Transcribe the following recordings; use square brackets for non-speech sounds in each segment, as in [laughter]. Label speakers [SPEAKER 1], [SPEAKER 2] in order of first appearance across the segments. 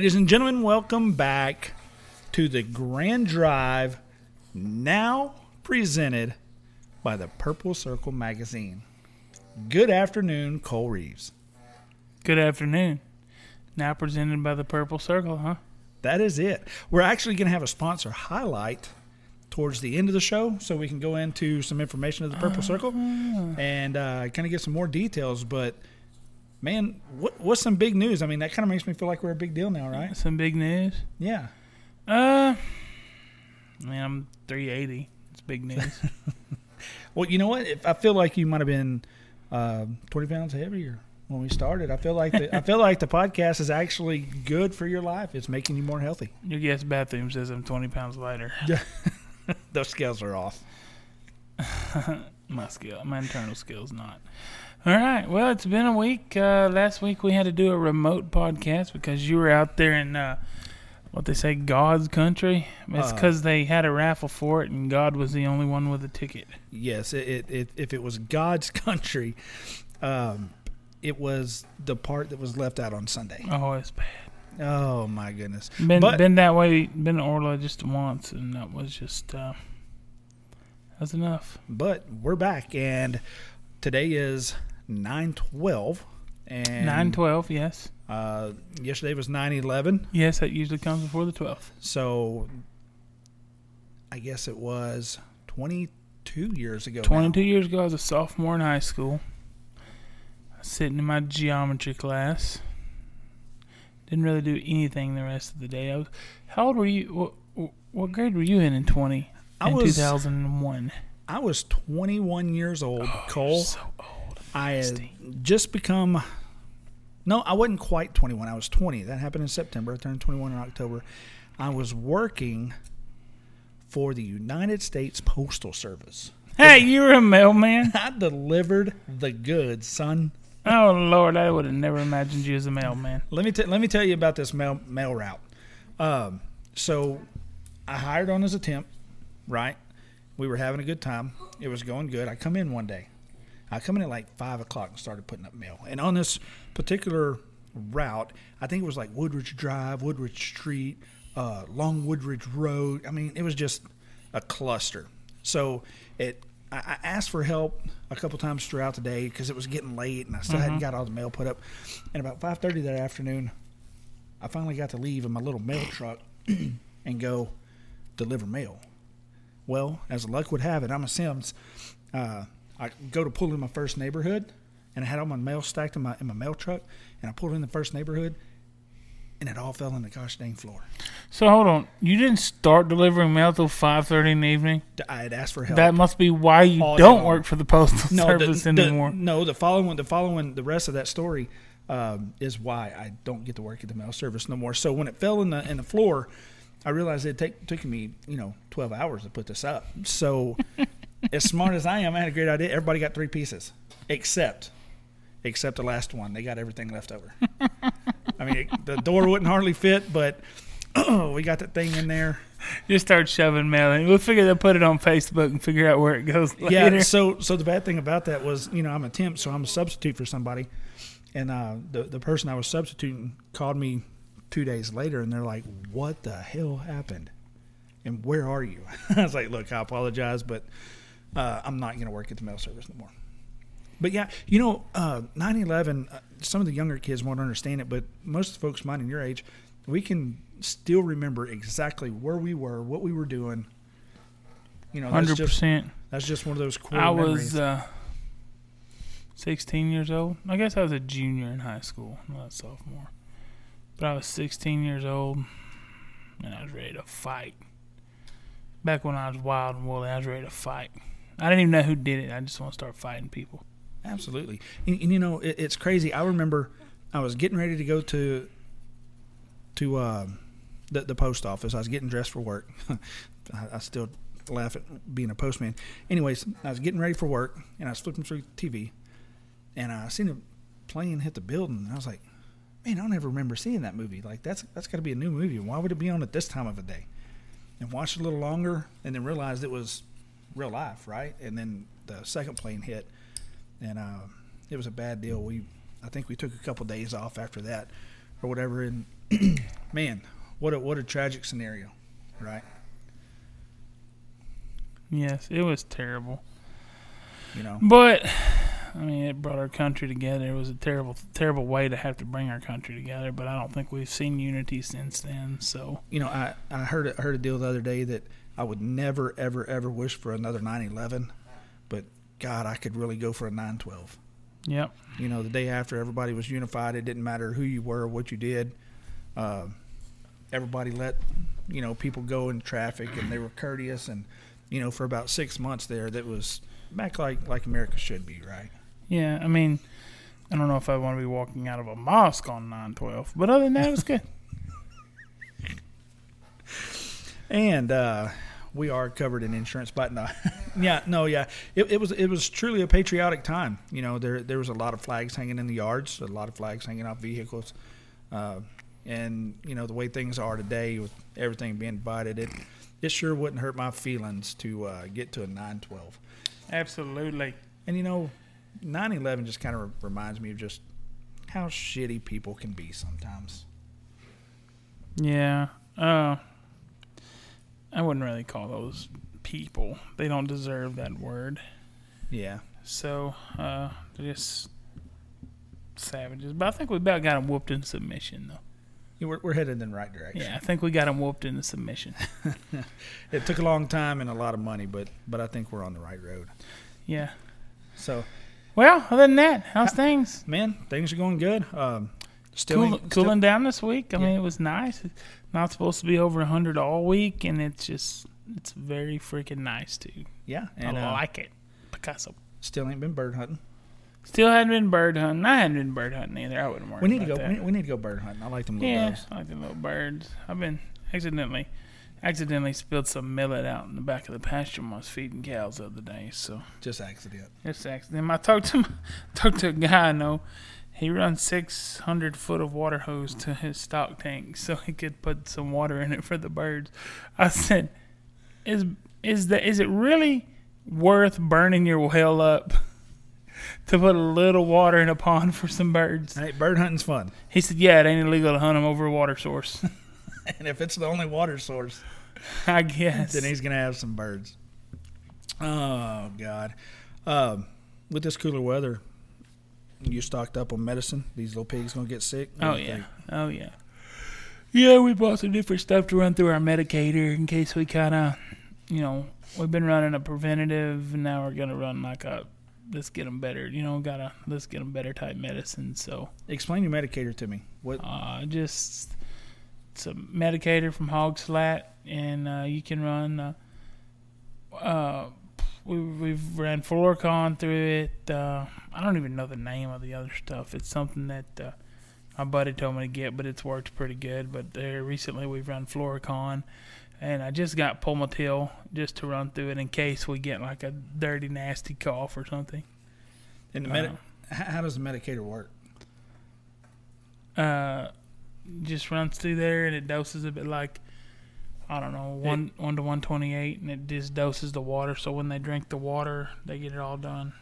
[SPEAKER 1] Ladies and gentlemen, welcome back to the Grand Drive, now presented by the Purple Circle Magazine. Good afternoon, Cole Reeves.
[SPEAKER 2] Good afternoon. Now presented by the Purple Circle, huh?
[SPEAKER 1] That is it. We're actually going to have a sponsor highlight towards the end of the show so we can go into some information of the Purple Circle and uh, kind of get some more details. But, man, what, what's some big news? I mean, that kind of makes me feel like we're a big deal now, right?
[SPEAKER 2] Some big news.
[SPEAKER 1] Yeah.
[SPEAKER 2] Uh, I mean, I'm 380. It's big news. [laughs]
[SPEAKER 1] Well, you know what? If I feel like you might have been uh, 20 pounds heavier when we started. I feel like the, I feel like the podcast is actually good for your life. It's making you more healthy.
[SPEAKER 2] Your guest bathroom says I'm 20 pounds lighter. [laughs]
[SPEAKER 1] Those scales are off. [laughs]
[SPEAKER 2] My skill, my internal skill's not. All right. Well, it's been a week. Uh, last week we had to do a remote podcast because you were out there in uh, what they say God's country. It's
[SPEAKER 1] Uh,
[SPEAKER 2] because they had a raffle for it, and God was the only one with a ticket.
[SPEAKER 1] Yes, it, it, it if it was God's [laughs] country, um, it was the part that was left out on Sunday.
[SPEAKER 2] Oh, it's bad.
[SPEAKER 1] Oh my goodness!
[SPEAKER 2] Been
[SPEAKER 1] But-
[SPEAKER 2] been that way. Been to Orla just once, and that was just uh, that's enough.
[SPEAKER 1] But we're back, and today is nine twelve, and
[SPEAKER 2] Nine twelve, yes,
[SPEAKER 1] Uh, yesterday was nine eleven.
[SPEAKER 2] yes. That usually comes before the twelfth.
[SPEAKER 1] So I guess it was 22 years ago.
[SPEAKER 2] Twenty-two years ago, I was a sophomore in high school. Sitting in my geometry class. Didn't really do anything the rest of the day. I was. How old were you? What, what grade were you in in twenty?
[SPEAKER 1] I
[SPEAKER 2] in
[SPEAKER 1] was-
[SPEAKER 2] two thousand and one.
[SPEAKER 1] I was 21 years old, Cole.
[SPEAKER 2] So.
[SPEAKER 1] I had just become. No, I wasn't quite 21. I was 20. That happened in September. I turned 21 in October. I was working for the United States Postal Service.
[SPEAKER 2] Hey, you were a mailman. [laughs]
[SPEAKER 1] I delivered the goods, son.
[SPEAKER 2] Oh Lord, I would have never imagined you as a mailman.
[SPEAKER 1] Let me t- let me tell you about this mail mail route. Um, so I hired on as a temp, right? We were having a good time. It was going good. I come in one day. I come in at like five o'clock and started putting up mail. And on this particular route, I think it was like Woodridge Drive, Woodridge Street, uh, Long Woodridge Road. I mean, it was just a cluster. So it, I, asked for help a couple times throughout the day because it was getting late and I still hadn't got all the mail put up. And about five thirty that afternoon, I finally got to leave in my little mail truck [clears throat] and go deliver mail. Well, as luck would have it, I'm a Sims. Uh, I go to pull in my first neighborhood, and I had all my mail stacked in my in my mail truck, and I pulled in the first neighborhood, and it all fell on the gosh dang floor.
[SPEAKER 2] So hold on, you didn't start delivering mail till five thirty in the evening.
[SPEAKER 1] I had asked for help.
[SPEAKER 2] That must be why you
[SPEAKER 1] All
[SPEAKER 2] don't work for the postal [laughs]
[SPEAKER 1] no,
[SPEAKER 2] service
[SPEAKER 1] the,
[SPEAKER 2] anymore.
[SPEAKER 1] no, the following the following the rest of that story um, is why I don't get to work at the mail service no more. So when it fell in the in the floor, I realized it take took me you know twelve hours to put this up. So [laughs] as smart as I am, I had a great idea. Everybody got three pieces, except except the last one. They got everything left over. I mean, it, the door wouldn't hardly fit, but oh, [clears throat] we got that thing in there.
[SPEAKER 2] Just start shoving mail in. We'll figure they'll put it on Facebook and figure out where it goes
[SPEAKER 1] Yeah. So so the bad thing about that was, you know, I'm a temp, so I'm a substitute for somebody, and uh, the the person I was substituting called me two days later, and they're like, "What the hell happened? And where are you?" [laughs] I was like, "Look, I apologize, but uh, I'm not going to work at the mail service no more." But yeah, you know, uh, 9/11. Uh, some of the younger kids won't understand it, but most folks mine and your age, we can still remember exactly where we were, what we were doing. You know,
[SPEAKER 2] hundred percent.
[SPEAKER 1] that's just one of those core
[SPEAKER 2] I
[SPEAKER 1] memories.
[SPEAKER 2] was uh, sixteen years old. I guess I was a junior in high school, not a sophomore. But I was sixteen years old, and I was ready to fight. Back when I was wild and woolly, I was ready to fight. I didn't even know who did it. I just want to start fighting people.
[SPEAKER 1] Absolutely, and, and you know it, it's crazy. I remember I was getting ready to go to to uh, the the post office. I was getting dressed for work. [laughs] I, I still laugh at being a postman. Anyways, I was getting ready for work, and I was flipping through TV, and I seen a plane hit the building. And I was like, "Man, I don't ever remember seeing that movie. Like that's that's got to be a new movie. Why would it be on at this time of the day?" And watched a little longer, and then realized it was real life, right? And then the second plane hit, and uh, it was a bad deal. We, I think we took a couple days off after that or whatever. And [clears throat] man, what a what a tragic scenario, right?
[SPEAKER 2] Yes, it was terrible.
[SPEAKER 1] You know,
[SPEAKER 2] But I mean, it brought our country together. It was a terrible, terrible way to have to bring our country together. But I don't think we've seen unity since then. So
[SPEAKER 1] you know, I I heard I heard a deal the other day that I would never ever ever wish for another 9/11, but God, I could really go for a 9/12.
[SPEAKER 2] yep,
[SPEAKER 1] You know, the day after everybody was unified, it didn't matter who you were or what you did. Uh, everybody let you know people go in traffic, and they were courteous. And you know, for about six months there, that was back like like America should be, right?
[SPEAKER 2] yeah. I mean, I don't know if I want to be walking out of a mosque on nine twelve, but other than that, it was good. [laughs]
[SPEAKER 1] And uh, we are covered in insurance, but no, [laughs] yeah, no, yeah. It, it was it was truly a patriotic time. You know, there there was a lot of flags hanging in the yards, a lot of flags hanging off vehicles, uh, and you know the way things are today with everything being divided, it it sure wouldn't hurt my feelings to uh, get to a nine twelve.
[SPEAKER 2] Absolutely.
[SPEAKER 1] And you know, 9/11 just kind of reminds me of just how shitty people can be sometimes.
[SPEAKER 2] Yeah. Uh, I wouldn't really call those people. They don't deserve that word.
[SPEAKER 1] Yeah,
[SPEAKER 2] So uh, they're just savages. But I think we about got them whooped in submission, though.
[SPEAKER 1] Yeah, we're, we're headed in the right direction.
[SPEAKER 2] Yeah, I think we got them whooped in the submission. [laughs]
[SPEAKER 1] It took a long time and a lot of money, but but I think we're on the right road.
[SPEAKER 2] Yeah.
[SPEAKER 1] So,
[SPEAKER 2] Well, other than that, how's things?
[SPEAKER 1] man, things are going good. Um, still,
[SPEAKER 2] Cool, cooling down this week. I
[SPEAKER 1] Yeah.
[SPEAKER 2] mean, it was nice. Not supposed to be over hundred all week, and it's just it's very freaking nice too.
[SPEAKER 1] yeah, and
[SPEAKER 2] I
[SPEAKER 1] uh,
[SPEAKER 2] like it. Picasso.
[SPEAKER 1] still ain't been bird hunting.
[SPEAKER 2] Still hadn't been bird hunting. I hadn't been bird hunting either. I wouldn't worry.
[SPEAKER 1] We need to go. We need, we need to go bird hunting. I like them little
[SPEAKER 2] Yeah,
[SPEAKER 1] doves.
[SPEAKER 2] I like the little birds. I've been accidentally, accidentally spilled some millet out in the back of the pasture when I was feeding cows the other day. So
[SPEAKER 1] Just accident.
[SPEAKER 2] just accident. I talked to [laughs] talked to a guy I know. He runs six hundred foot of water hose to his stock tank [laughs] so he could put some water in it for the birds. I said, "Is is that is it really worth burning your well up [laughs] to put a little water in a pond for some birds?"
[SPEAKER 1] Hey, bird hunting's fun,
[SPEAKER 2] He said, "Yeah, it ain't illegal to hunt them over a water source." [laughs]
[SPEAKER 1] and if it's the only water source,
[SPEAKER 2] I guess.
[SPEAKER 1] then he's gonna have some birds. Oh God! Um, with this cooler weather, you stocked up on medicine. These little pigs gonna get sick. What
[SPEAKER 2] Oh yeah.
[SPEAKER 1] think?
[SPEAKER 2] Oh yeah. Yeah, we bought some different stuff to run through our medicator in case we kind of, you know, we've been running a preventative, and now we're gonna run like a let's get them better. You know, gotta let's get them better type medicine. So,
[SPEAKER 1] Explain your medicator to me. What?
[SPEAKER 2] uh, just it's a medicator from Hog Slat, and uh, you can run. Uh, uh, we we've ran Floricon through it. Uh, I don't even know the name of the other stuff. It's something that uh, my buddy told me to get, but it's worked pretty good. But there recently we've run Floricon, and I just got Pulmotil just to run through it in case we get like a dirty, nasty cough or something.
[SPEAKER 1] And the medi-
[SPEAKER 2] Uh,
[SPEAKER 1] how does the medicator work?
[SPEAKER 2] uh, just runs through there and it doses a bit like I don't know one one to one twenty eight, and it just doses the water. So when they drink the water, they get it all done.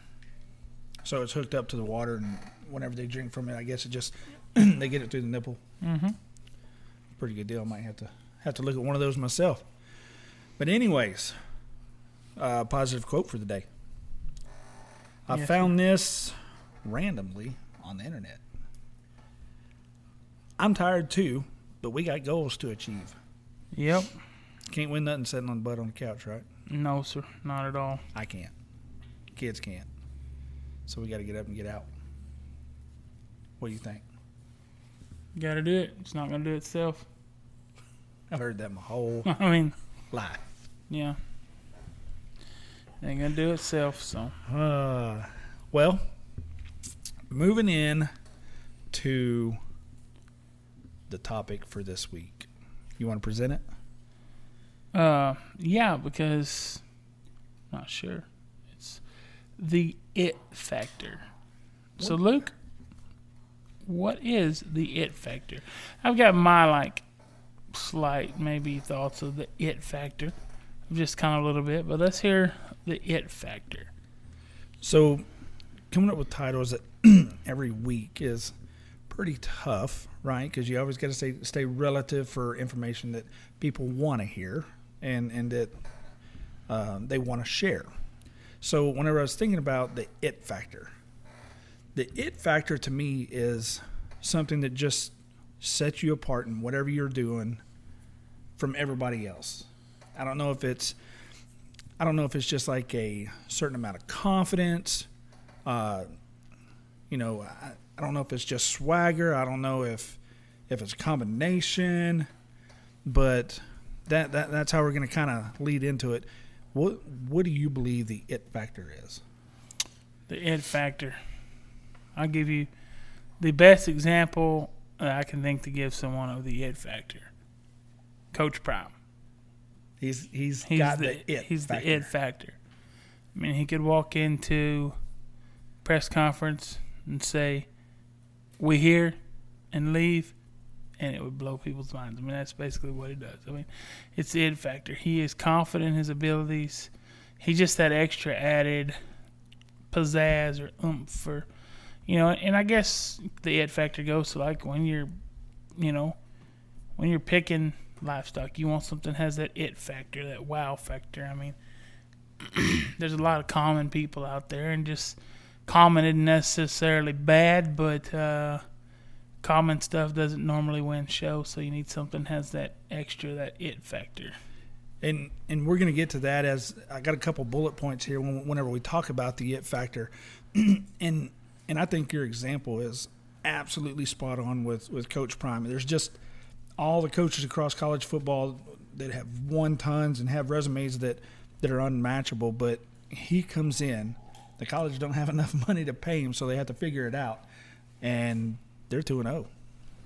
[SPEAKER 1] So it's hooked up to the water, and whenever they drink from it, I guess it just [clears throat] they get it through the nipple.
[SPEAKER 2] Mm-hmm.
[SPEAKER 1] Pretty good deal. I Might have to have to look at one of those myself. But anyways, uh, positive quote for the day. I found this randomly on the internet. I'm tired too, but we got goals to achieve.
[SPEAKER 2] Yep.
[SPEAKER 1] Can't win nothing sitting on the butt on the couch, right?
[SPEAKER 2] No, sir, not at all.
[SPEAKER 1] I can't. Kids can't. So we got to get up and get out. What do you think?
[SPEAKER 2] Got to do it. It's not gonna do itself. [laughs]
[SPEAKER 1] I've heard that my whole [laughs]
[SPEAKER 2] I mean,
[SPEAKER 1] life.
[SPEAKER 2] yeah, ain't gonna do itself. So
[SPEAKER 1] Uh, well, moving in to the topic for this week. You want to present it?
[SPEAKER 2] Uh, yeah, because not sure. It's the it factor. So, Luke, what is the it factor? I've got my like slight maybe thoughts of the it factor, just kind of a little bit, but let's hear the it factor.
[SPEAKER 1] So, coming up with titles that [clears throat] every week is pretty tough, right? Because you always got to stay stay relative for information that people want to hear and and that um, they want to share. So whenever I was thinking about the it factor, the it factor to me is something that just sets you apart in whatever you're doing from everybody else. I don't know if it's I don't know if it's just like a certain amount of confidence. Uh, you know, I, I don't know if it's just swagger. I don't know if if it's a combination, but that, that that's how we're going to kind of lead into it. What what do you believe the it factor is?
[SPEAKER 2] The it factor. I'll give you the best example that I can think to give someone of the it factor. Coach Prime.
[SPEAKER 1] He's he's,
[SPEAKER 2] He's
[SPEAKER 1] got
[SPEAKER 2] the,
[SPEAKER 1] the, it
[SPEAKER 2] he's
[SPEAKER 1] factor.
[SPEAKER 2] the it factor. I mean, he could walk into press conference and say, "We here," and leave, and it would blow people's minds. I mean, that's basically what he does. I mean, it's the it factor. He is confident in his abilities. He just that extra added pizzazz or oomph or, you know. And I guess the it factor goes to like when you're, you know, when you're picking livestock, you want something that has that it factor, that wow factor. I mean, [clears throat] there's a lot of common people out there, and just common isn't necessarily bad, but uh, common stuff doesn't normally win shows. So you need something that has that extra, that it factor.
[SPEAKER 1] And and we're going to get to that as I got a couple bullet points here when, whenever we talk about the it factor, [clears throat] and and I think your example is absolutely spot on with with Coach Prime. There's just all the coaches across college football that have won tons and have resumes that that are unmatchable, but he comes in. The college don't have enough [laughs] money to pay him, so they have to figure it out, and they're two and zero.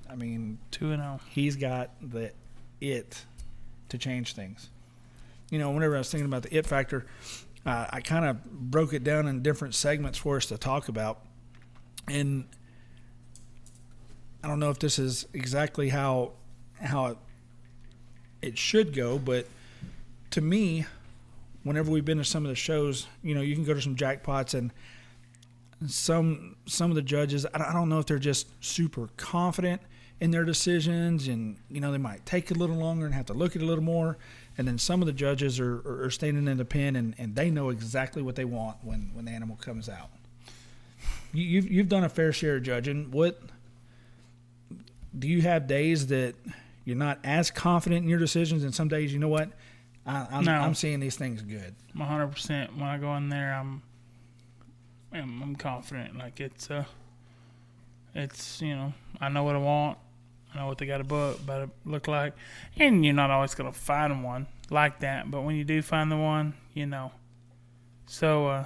[SPEAKER 1] I mean,
[SPEAKER 2] Two and oh. zero.
[SPEAKER 1] he's got the it to change things. You know, whenever I was thinking about the it factor, uh, I kind of broke it down in different segments for us to talk about. And I don't know if this is exactly how how it, it should go, but to me, whenever we've been to some of the shows, you know, you can go to some jackpots and some some of the judges, I don't- know if they're just super confident in their decisions, and you know they might take a little longer and have to look at a little more. And then some of the judges are, are, are standing in the pen and, and they know exactly what they want when, when the animal comes out. You, you've you've done a fair share of judging. What do you have days that you're not as confident in your decisions, and some days you know what I, I'm,
[SPEAKER 2] No.
[SPEAKER 1] I'm seeing these things good.
[SPEAKER 2] I'm 100 percent. When I go in there, I'm, I'm, I'm confident. Like it's, uh, it's you know, I know what I want. I know what they got to book, to look like, and you're not always gonna find one like that. But when you do find the one, you know. So, uh,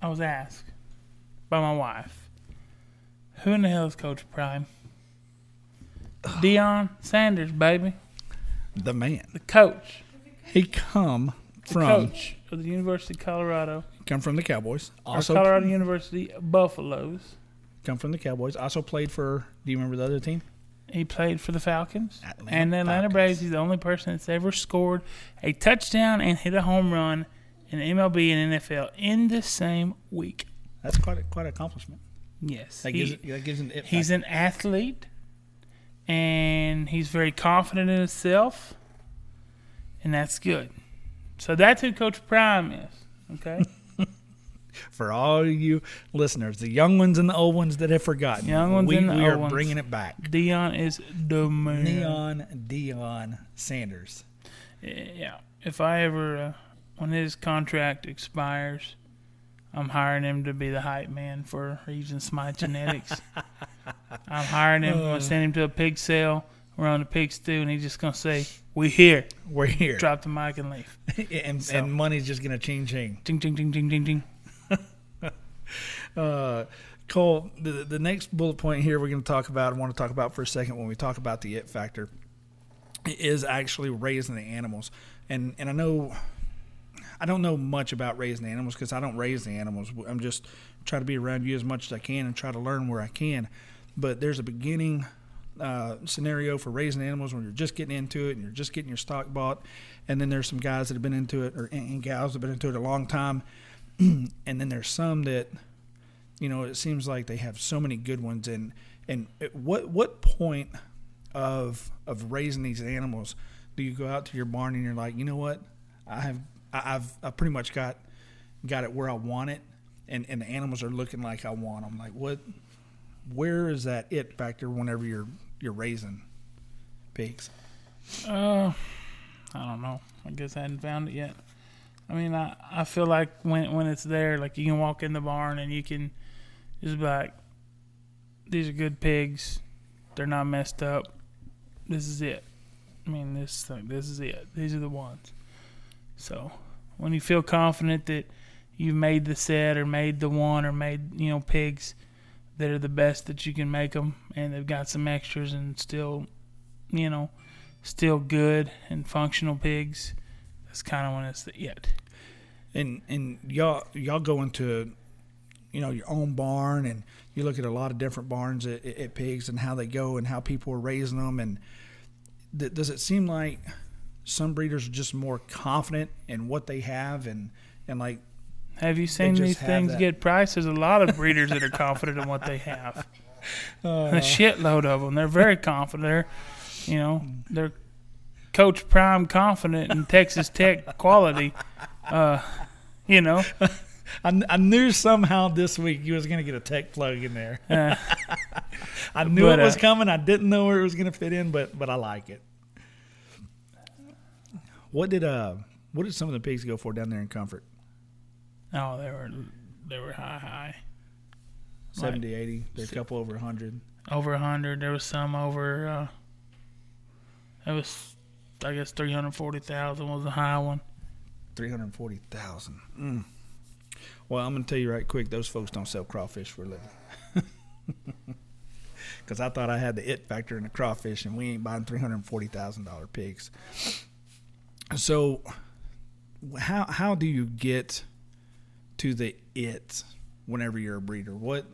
[SPEAKER 2] I was asked by my wife, "Who in the hell is Coach Prime?" Deion Sanders, baby,
[SPEAKER 1] The man.
[SPEAKER 2] the coach.
[SPEAKER 1] He come
[SPEAKER 2] the
[SPEAKER 1] from
[SPEAKER 2] coach of the University of Colorado,
[SPEAKER 1] come from the Cowboys.
[SPEAKER 2] or
[SPEAKER 1] Also
[SPEAKER 2] Colorado University Buffaloes.
[SPEAKER 1] come from the Cowboys. Also played for. Do you remember the other team?
[SPEAKER 2] He played for the Falcons
[SPEAKER 1] Atlanta
[SPEAKER 2] and the Atlanta
[SPEAKER 1] Falcons.
[SPEAKER 2] Braves. He's the only person that's ever scored a touchdown and hit a home run in MLB and NFL in the same week.
[SPEAKER 1] That's quite a, quite an accomplishment.
[SPEAKER 2] Yes,
[SPEAKER 1] That
[SPEAKER 2] he-
[SPEAKER 1] gives that gives an it
[SPEAKER 2] he's an athlete, and he's very confident in himself, and that's good. So that's who Coach Prime is. Okay, [laughs]
[SPEAKER 1] for all you listeners, the young ones and the old ones that have forgotten.
[SPEAKER 2] Young ones
[SPEAKER 1] we,
[SPEAKER 2] and the
[SPEAKER 1] we
[SPEAKER 2] old
[SPEAKER 1] are
[SPEAKER 2] ones.
[SPEAKER 1] bringing it back.
[SPEAKER 2] Deion is the man.
[SPEAKER 1] Neon Deion Sanders.
[SPEAKER 2] Yeah. If I ever, uh, when his contract expires, I'm hiring him to be the hype man for using Smite Genetics. [laughs] I'm hiring him. I'm
[SPEAKER 1] Uh.
[SPEAKER 2] gonna send him to a pig sale. We're on the pig stew, and he's just gonna say, "We here."
[SPEAKER 1] We're here,
[SPEAKER 2] Drop the mic and leave. [laughs]
[SPEAKER 1] and,
[SPEAKER 2] So-
[SPEAKER 1] and money's just gonna ching ching.
[SPEAKER 2] Ding, ding, ding, ding, ding, ding. [laughs]
[SPEAKER 1] Uh, Cole, the the next bullet point here we're going to talk about, I want to talk about for a second when we talk about the it factor, is actually raising the animals. And and I know I don't know much about raising animals because I don't raise the animals. I'm just trying to be around you as much as I can and try to learn where I can. But there's a beginning uh, scenario for raising animals when you're just getting into it and you're just getting your stock bought, and then there's some guys that have been into it or and gals that have been into it a long time, [clears throat] and then there's some that you know, it seems like they have so many good ones. And and at what what point of of raising these animals do you go out to your barn and you're like, you know what, I have I've I pretty much got got it where I want it, and and the animals are looking like I want them. Like what, where is that it factor whenever you're you're raising pigs?
[SPEAKER 2] Uh, I don't know. I guess I hadn't found it yet. I mean, I, I feel like when when it's there, like you can walk in the barn and you can just be like, these are good pigs. They're not messed up. This is it. I mean, this thing, this is it. These are the ones. So when you feel confident that you've made the set or made the one or made you know pigs that are the best that you can make them, and they've got some extras and still, you know, still good and functional pigs. That's kind of when it's the it.
[SPEAKER 1] and and y'all y'all go into you know your own barn and you look at a lot of different barns at, at pigs and how they go and how people are raising them and th- does it seem like some breeders are just more confident in what they have and and like
[SPEAKER 2] Have you seen these things
[SPEAKER 1] that.
[SPEAKER 2] get priced? There's a lot of breeders that are confident in what they have.
[SPEAKER 1] uh, [laughs]
[SPEAKER 2] a shitload of them. They're very confident. They're, you know, they're Coach Prime confident in Texas Tech quality. Uh, you know, [laughs]
[SPEAKER 1] I, I knew somehow this week you was gonna get a tech plug in there
[SPEAKER 2] uh, [laughs]
[SPEAKER 1] I knew
[SPEAKER 2] But,
[SPEAKER 1] it was
[SPEAKER 2] uh,
[SPEAKER 1] coming I didn't know where it was gonna fit in but but I like it what did uh what did some of the pigs go for down there in comfort
[SPEAKER 2] oh, they were they were high high
[SPEAKER 1] 70 80 there's a couple over 100
[SPEAKER 2] over a hundred. There was some over. Uh, it was, I guess, three hundred forty thousand was a high one.
[SPEAKER 1] Three hundred forty thousand. Mm. Well, I'm gonna tell you right quick. Those folks don't sell crawfish for a living. [laughs] Because I thought I had the it factor in the crawfish, and we ain't buying three hundred forty thousand dollar pigs. So, how how do you get to the it whenever you're a breeder? What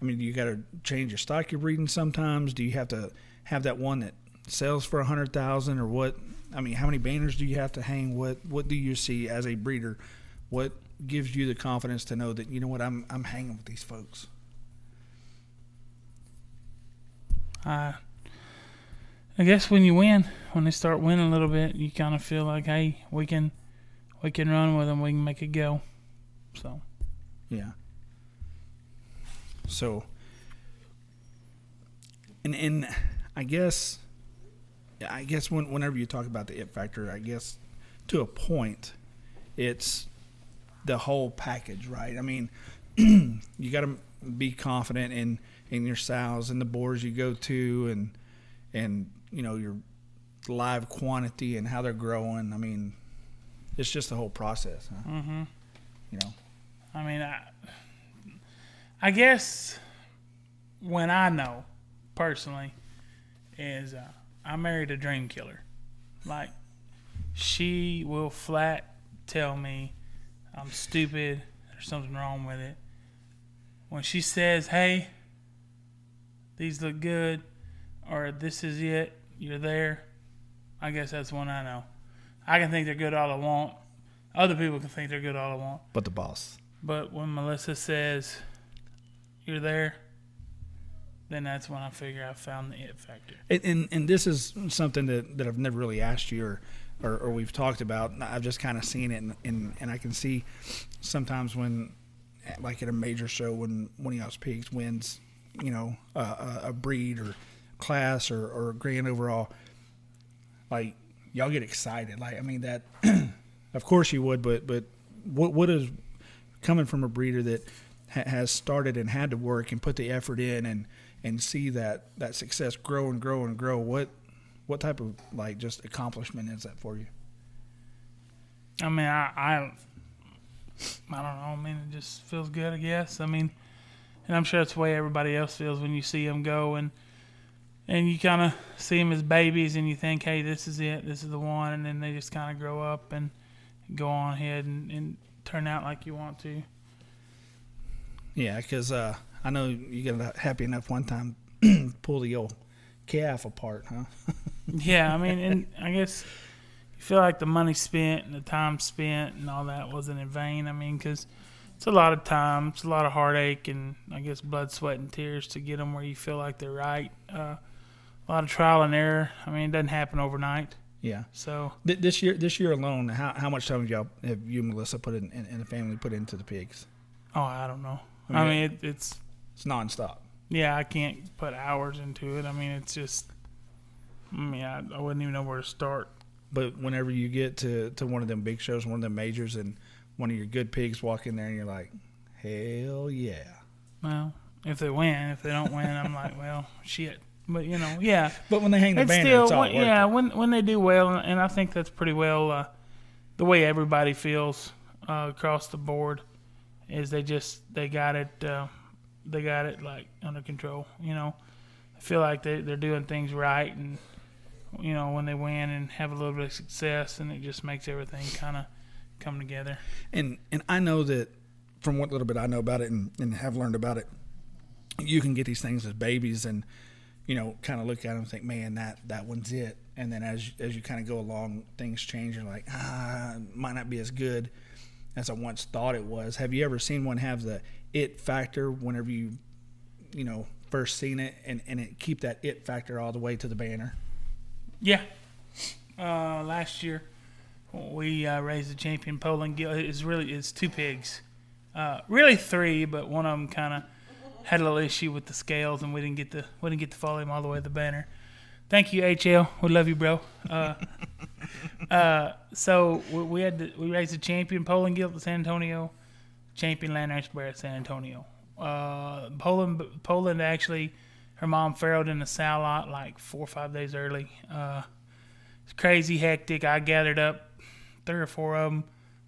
[SPEAKER 1] I mean, you got to change your stock you're breeding sometimes? Do you have to have that one that sells for a hundred thousand, or what? I mean, how many banners do you have to hang? What What do you see as a breeder? What gives you the confidence to know that you know what I'm I'm hanging with these folks?
[SPEAKER 2] I, I guess when you win, when they start winning a little bit, you kind of feel like, hey, we can, we can run with them. We can make it go. So
[SPEAKER 1] Yeah. So, and and I guess, I guess when whenever you talk about the it factor, I guess to a point, it's the whole package, right? I mean, [clears throat] you got to be confident in in your sows and the boars you go to, and and you know your live quantity and how they're growing. I mean, it's just the whole process, huh?
[SPEAKER 2] hmm
[SPEAKER 1] you know.
[SPEAKER 2] I mean, I, I guess when I know personally is uh, I married a dream killer. Like she will flat tell me I'm stupid. There's something wrong with it. When she says, "Hey, these look good," or "This is it," you're there. I guess that's one I know. I can think they're good all I want. Other people can think they're good all I want.
[SPEAKER 1] But the boss.
[SPEAKER 2] But when Melissa says you're there, then that's when I figure I found the it factor.
[SPEAKER 1] And, and and this is something that, that I've never really asked you or, or, or we've talked about. I've just kind of seen it, and, and, and I can see sometimes when, like at a major show, when one of y'all's pigs wins, you know, a, a, a breed or class or, or a grand overall, like y'all get excited. Like I mean that, [clears throat] of course you would, but but what what is coming from a breeder that ha- has started and had to work and put the effort in and and see that that success grow and grow and grow what what type of like just accomplishment is that for you
[SPEAKER 2] I mean, I, I, I don't know. I mean, it just feels good, I guess. I mean, and I'm sure that's the way everybody else feels when you see them go and and you kind of see them as babies and you think, hey, this is it, this is the one, and then they just kind of grow up and go on ahead and, and turn out like you want to.
[SPEAKER 1] yeah because uh i know you got happy enough one time pull the old calf apart huh [laughs]
[SPEAKER 2] Yeah, I mean, and I guess you feel like the money spent and the time spent and all that wasn't in vain. I mean, because it's a lot of time, it's a lot of heartache, and I guess blood, sweat, and tears to get them where you feel like they're right. Uh, a lot of trial and error. I mean, it doesn't happen overnight.
[SPEAKER 1] Yeah.
[SPEAKER 2] So
[SPEAKER 1] Th- This year, this year alone, how, how much time have y'all have you and Melissa put in, and, and the family put into the pigs?
[SPEAKER 2] Oh, I don't know.
[SPEAKER 1] I
[SPEAKER 2] I
[SPEAKER 1] mean,
[SPEAKER 2] mean, it, it's
[SPEAKER 1] It's nonstop.
[SPEAKER 2] yeah, I can't put hours into it. I mean, it's just. I mean, I, I wouldn't even know where to start.
[SPEAKER 1] But whenever you get to, to one of them big shows, one of them majors, and one of your good pigs walk in there, and you're like, hell yeah.
[SPEAKER 2] Well, if they win, if they don't win, I'm like, well, shit. But you know, yeah,
[SPEAKER 1] But when they hang the
[SPEAKER 2] it's
[SPEAKER 1] banner,
[SPEAKER 2] still,
[SPEAKER 1] it's all
[SPEAKER 2] when- yeah. When when they do well, and, and I think that's pretty well uh, the way everybody feels uh, across the board is they just they got it uh, they got it like under control. You know, I feel like they they're doing things right, and you know when they win and have a little bit of success, and it just makes everything kind of come together.
[SPEAKER 1] And and I know that from what little bit I know about it and, and have learned about it, you can get these things as babies and you know kind of look at them and think, man, that that one's it. And then as as you kind of go along, things change. You're like, ah, might not be as good as I once thought it was. Have you ever seen one have the it factor whenever you you know first seen it and and it keep that it factor all the way to the banner?
[SPEAKER 2] Yeah. Uh, last year, we uh, raised the champion Poland. It's really it's two pigs, uh, really three, but one of them kind of had a little issue with the scales, and we didn't get to we didn't get to follow him all the way to the banner. Thank you, HL. We love you, bro. Uh, [laughs] uh, so we, we had to, we raised the champion Poland gilt at San Antonio, champion Landrace bear at San Antonio. Uh, Poland Poland actually, her mom farrowed in the sow lot like four or five days early. Uh, it's crazy hectic. I gathered up three or four of them.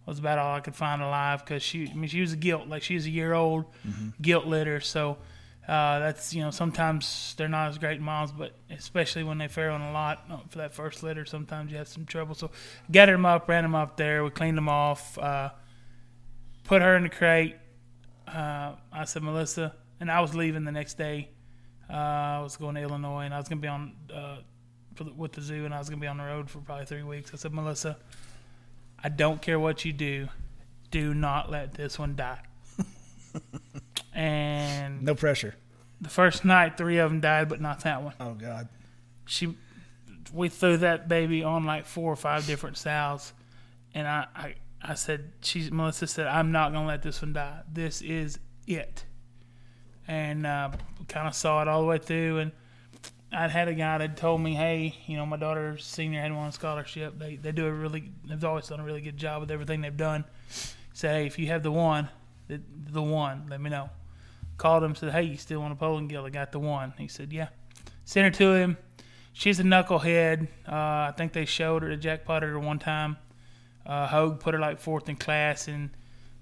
[SPEAKER 2] Was about all I could find alive because she, I mean, she was a gilt, like she was a year old, gilt litter. So uh, that's you know sometimes they're not as great moms, but especially when they farrow in a lot uh, for that first litter, sometimes you have some trouble. So gathered them up, ran them up there, we cleaned them off, uh, put her in the crate. Uh, I said Melissa, and I was leaving the next day. Uh, I was going to Illinois, and I was gonna be on uh, for the, with the zoo, and I was gonna be on the road for probably three weeks. I said, Melissa, I don't care what you do, do not let this one die. [laughs] and
[SPEAKER 1] No pressure.
[SPEAKER 2] the first night, three of them died, but not that one.
[SPEAKER 1] Oh God.
[SPEAKER 2] She, we threw that baby on like four or five different sows, and I, I, I said, she, Melissa said, I'm not gonna let this one die. This is it. And uh, kind of saw it all the way through, and I'd had a guy that told me, hey, you know, my daughter's senior had won a scholarship. They they do a really, they've always done a really good job with everything they've done. Say, hey, if you have the one, the, the one, let me know. Called him, said, hey, you still want a Poland Gill? I got the one. He said, yeah. Sent her to him. She's a knucklehead. Uh, I think they showed her, the jackpot her one time. Uh, Hogue put her like fourth in class and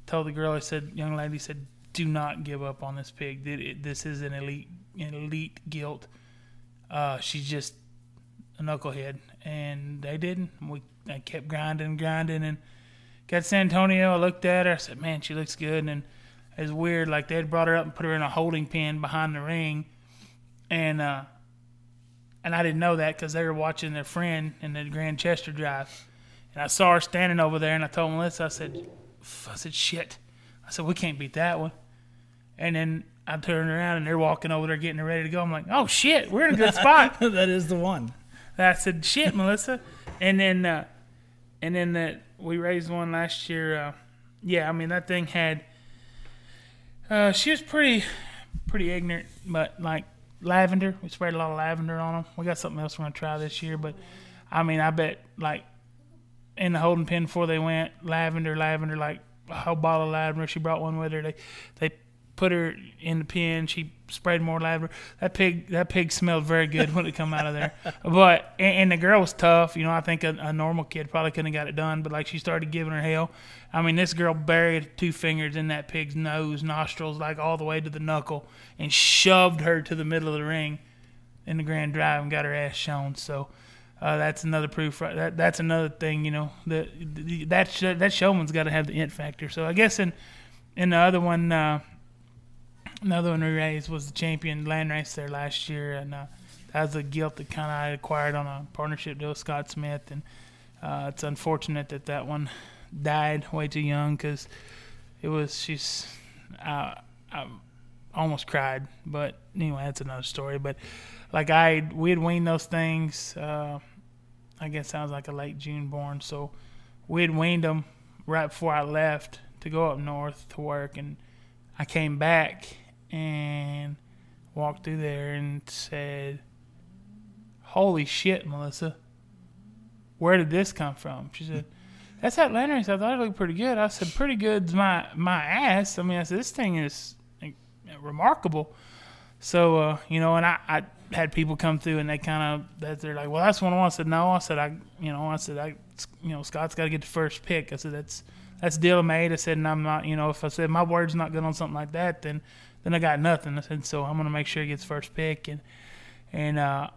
[SPEAKER 2] told the girl, he said, young lady, said, do not give up on this pig. This is an elite, an elite gilt. Uh, she's just a knucklehead, and they didn't. We I kept grinding grinding, and got San Antonio. I looked at her. I said, "Man, she looks good." And it's weird. Like they had brought her up and put her in a holding pen behind the ring, and uh, and I didn't know that because they were watching their friend in the Grand Chester Drive, and I saw her standing over there, and I told Melissa, I said, "I said shit." I said, "We can't beat that one." And then I turned around and they're walking over there getting ready to go. I'm like, "Oh shit, we're in a good spot." [laughs]
[SPEAKER 1] that is the one.
[SPEAKER 2] I said, "Shit, Melissa," and then uh, and then that we raised one last year. Uh, yeah, I mean that thing had. Uh, she was pretty, pretty ignorant, but like lavender. We sprayed a lot of lavender on them. We got something else we're gonna try this year, but I mean, I bet like in the holding pen before they went, lavender, lavender, like a whole bottle of lavender. She brought one with her. They they put her in the pen. She sprayed more lavender. That pig that pig smelled very good when it come out of there. [laughs] But and, and the girl was tough. You know, I think a, a normal kid probably couldn't have got it done. But like she started giving her hell. I mean, this girl buried two fingers in that pig's nose, nostrils, like all the way to the knuckle, and shoved her to the middle of the ring in the Grand Drive and got her ass shown. So. Uh, that's another proof. Right? That that's another thing. You know, that that sh- that showman's got to have the it factor. So I guess in in the other one, uh, another one we raised was the champion Landrace there last year, and uh, that was a gilt that kind of I acquired on a partnership deal with Scott Smith, and uh, it's unfortunate that that one died way too young because it was she's uh, I almost cried, but anyway, that's another story. But like I we had weaned those things. Uh, I guess sounds like a late June born, so we had weaned them right before I left to go up north to work, and I came back and walked through there and said, "Holy shit, Melissa." Where did this come from? She said, that's that Landrace. I thought it looked pretty good. I said, pretty good's my my ass. I mean, I said this thing is remarkable. So uh, you know, and I, I had people come through and they kind of that they're like, well, that's one I want. I said, no. I said, I you know, I said, I you know, Scott's got to get the first pick. I said, that's that's deal made. I said, and I'm not, you know, if I said my word's not good on something like that, then then I got nothing. I said, so I'm gonna make sure he gets first pick and and uh,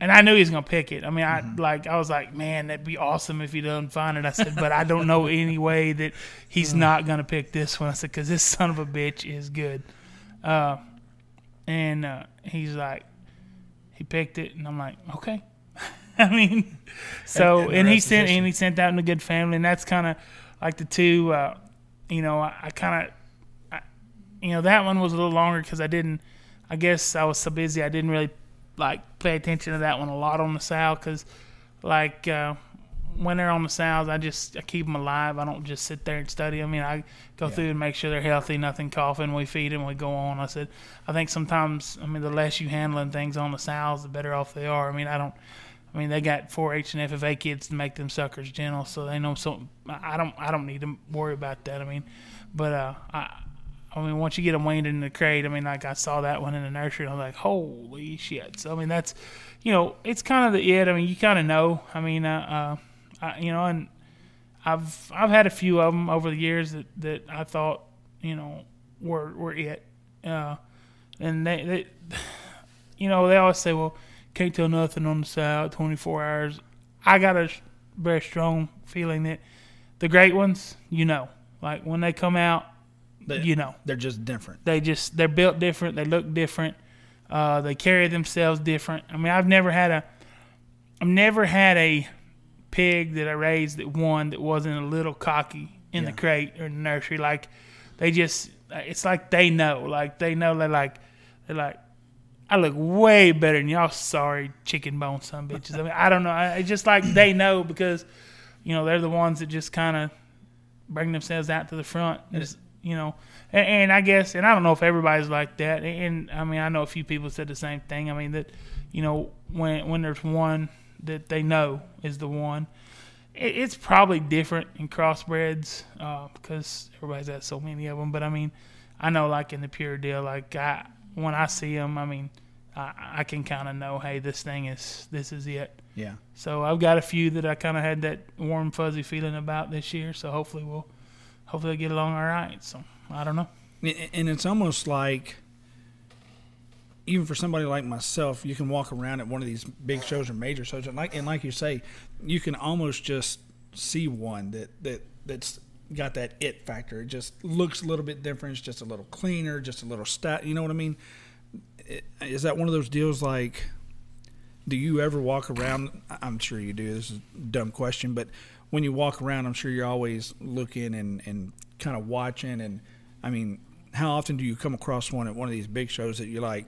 [SPEAKER 2] and I knew he was gonna pick it. I mean, I mm-hmm. like I was like, man, that'd be awesome if he doesn't find it. I said, but I don't know any [laughs] way that he's mm-hmm. not gonna pick this one. I said, because this son of a bitch is good. Uh, and uh, he's like, he picked it, and I'm like, okay. [laughs] I mean, so and, and, he sent and he sent out in a good family, and that's kind of like the two. Uh, you know, I, I kind of, you know, that one was a little longer because I didn't. I guess I was so busy I didn't really like pay attention to that one a lot on the sow because like uh, when they're on the sows, I just I keep them alive. I don't just sit there and study. I mean, I go yeah. through and make sure they're healthy, nothing coughing. We feed them, we go on. I said, I think sometimes, I mean, the less you handling things on the sows, the better off they are. I mean, I don't. I mean, they got 4-H and FFA kids to make them suckers gentle, so they know so. I don't. I don't need to worry about that. I mean, but uh, I I mean, once you get them weaned in the crate, I mean, like I saw that one in the nursery, and I was like, holy shit. So, I mean, that's, you know, it's kind of the it. I mean, you kind of know. I mean, uh, uh, I, you know, and I've I've had a few of them over the years that, that I thought, you know, were were it. Uh, and they, they, [sighs] you know, they always say, well, can't tell nothing on the side, 24 hours. I got a very strong feeling that the great ones, you know, like when they come out,
[SPEAKER 1] they,
[SPEAKER 2] you know,
[SPEAKER 1] they're just different.
[SPEAKER 2] They just they're built different. They look different. Uh, they carry themselves different. I mean, I've never had a, I've never had a pig that I raised that one that wasn't a little cocky in yeah. the crate or the nursery. Like they just, it's like they know. Like they know they're like, they're like, I look way better than y'all. Sorry, chicken bone, some bitches. I mean, I don't know. It's just like they know because, you know, they're the ones that just kind of bring themselves out to the front. Just, you know, and, and, I guess, and I don't know if everybody's like that. And I mean, I know a few people said the same thing. I mean that, you know, when when there's one that they know is the one, it, it's probably different in crossbreds uh, because everybody's got so many of them. But I mean, I know like in the pure deal, like I when I see them, I mean, I, I can kind of know, hey, this thing is this is it.
[SPEAKER 1] Yeah.
[SPEAKER 2] So I've got a few that I kind of had that warm fuzzy feeling about this year. So hopefully we'll hopefully they get along all right. So I don't know.
[SPEAKER 1] And it's almost like even for somebody like myself, you can walk around at one of these big shows or major shows, and like and like you say, you can almost just see one that that that's got that it factor. It just looks a little bit different. It's just a little cleaner, just a little stat. You know what I mean? Is that one of those deals like? Do you ever walk around? I'm sure you do. This is a dumb question, but when you walk around, I'm sure you're always looking and, and kind of watching. And I mean, how often do you come across one at one of these big shows that you're like,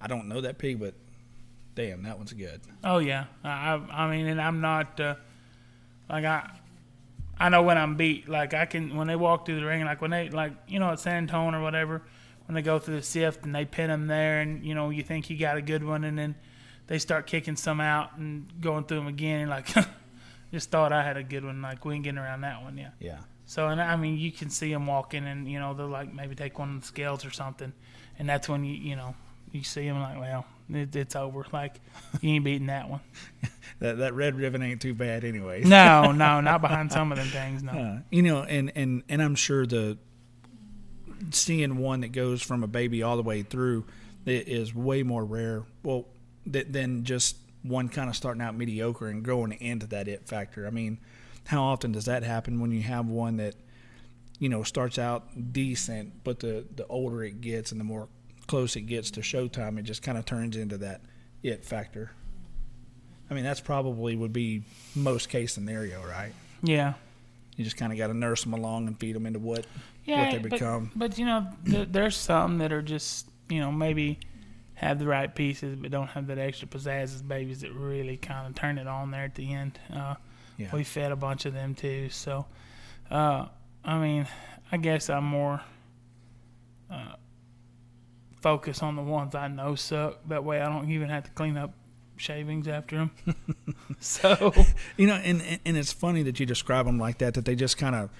[SPEAKER 1] I don't know that pig, but damn, that one's good.
[SPEAKER 2] Oh yeah, I I mean, and I'm not uh, like I. I know when I'm beat. Like I can when they walk through the ring, like when they like you know at San Antonio or whatever, when they go through the sift and they pin them there, and you know you think you got a good one, and then they start kicking some out and going through them again, and like [laughs] just thought I had a good one. Like we ain't getting around that one, yeah.
[SPEAKER 1] Yeah.
[SPEAKER 2] So and I mean, you can see them walking, and you know they'll like maybe take one of the scales or something, and that's when you you know you see them like, well, it, it's over. Like you ain't beating that one. [laughs]
[SPEAKER 1] that that red ribbon ain't too bad, anyways.
[SPEAKER 2] no, [laughs] no, not behind some of them things. No. Uh,
[SPEAKER 1] you know, and and and I'm sure the seeing one that goes from a baby all the way through is way more rare. Well, than just one kind of starting out mediocre and growing into that it factor. I mean, how often does that happen when you have one that you know starts out decent, but the the older it gets and the more close it gets to showtime, it just kind of turns into that it factor. I mean, that's probably would be most case scenario, right?
[SPEAKER 2] Yeah.
[SPEAKER 1] You just kind of got to nurse them along and feed them into what
[SPEAKER 2] yeah,
[SPEAKER 1] what they
[SPEAKER 2] but,
[SPEAKER 1] become.
[SPEAKER 2] But you know, th- there's some that are just you know maybe have the right pieces, but don't have that extra pizzazz as babies that really kind of turn it on there at the end. Uh,
[SPEAKER 1] Yeah.
[SPEAKER 2] We fed a bunch of them too, so uh, I mean, I guess I'm more uh, focused on the ones I know suck. That way, I don't even have to clean up shavings after them. [laughs] so [laughs]
[SPEAKER 1] You know, and and- and it's funny that you describe them like that. That they just kind of,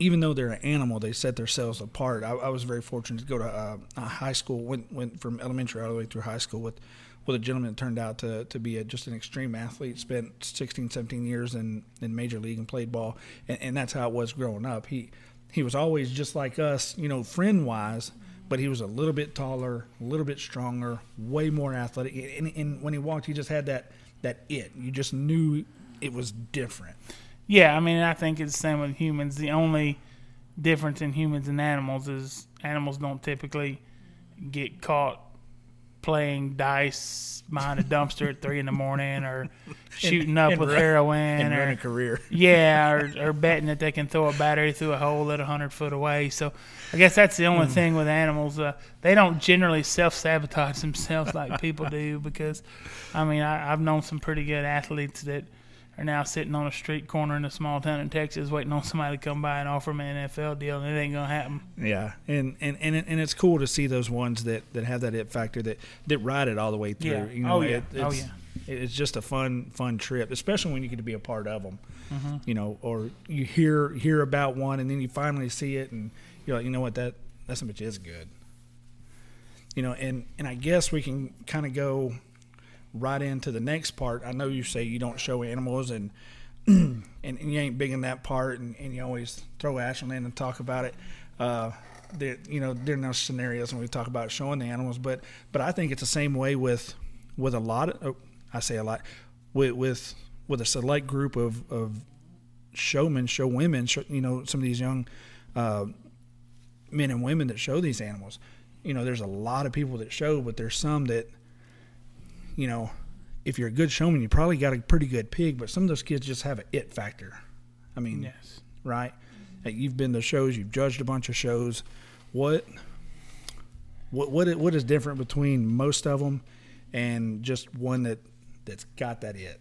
[SPEAKER 1] even though they're an animal, they set themselves apart. I, I was very fortunate to go to uh, a high school. Went went from elementary all the way through high school with with a gentleman that turned out to, to be a, just an extreme athlete. Spent 16, 17 years in, in major league and played ball, and, and that's how it was growing up. He he was always just like us, you know, friend wise. But he was a little bit taller, a little bit stronger, way more athletic. And, and when he walked, he just had that that it. You just knew it was different.
[SPEAKER 2] Yeah, I mean, I think it's the same with humans. The only difference in humans and animals is animals don't typically get caught playing dice behind a dumpster at three in the morning or [laughs] shooting up
[SPEAKER 1] and
[SPEAKER 2] with
[SPEAKER 1] run-
[SPEAKER 2] heroin
[SPEAKER 1] and
[SPEAKER 2] or
[SPEAKER 1] a career. [laughs]
[SPEAKER 2] yeah, [laughs] or, or betting that they can throw a battery through a hole at a hundred foot away. So I guess that's the only thing with animals. Uh, they don't generally self sabotage themselves like people do because, I mean, I, I've known some pretty good athletes that are now sitting on a street corner in a small town in Texas waiting on somebody to come by and offer them an NFL deal, and it ain't gonna happen.
[SPEAKER 1] Yeah, and and and, it, and it's cool to see those ones that, that have that it factor that that ride it all the way through.
[SPEAKER 2] Yeah.
[SPEAKER 1] You know,
[SPEAKER 2] Oh, yeah.
[SPEAKER 1] It,
[SPEAKER 2] Oh,
[SPEAKER 1] it's,
[SPEAKER 2] yeah.
[SPEAKER 1] It's just a fun fun trip, especially when you get to be a part of them.
[SPEAKER 2] Mm-hmm.
[SPEAKER 1] You know, or you hear hear about one and then you finally see it, and you're like, you know what, that that some bitch is good. You know, and and I guess we can kind of go right into the next part. I know you say you don't show animals and [clears throat] and, and you ain't big in that part, and, and you always throw Ashland in and talk about it. Uh, there, you know, there are no scenarios when we talk about showing the animals, but but I think it's the same way with with a lot of oh, I say a lot with with with a select group of of showmen, show women, show, you know, some of these young uh, men and women that show these animals. You know, there's a lot of people that show, but there's some that, you know, if you're a good showman, you probably got a pretty good pig, but some of those kids just have an it factor. I mean,
[SPEAKER 2] Yes.
[SPEAKER 1] right? You've been to shows, you've judged a bunch of shows. What what what what is different between most of them and just one that that's got that it?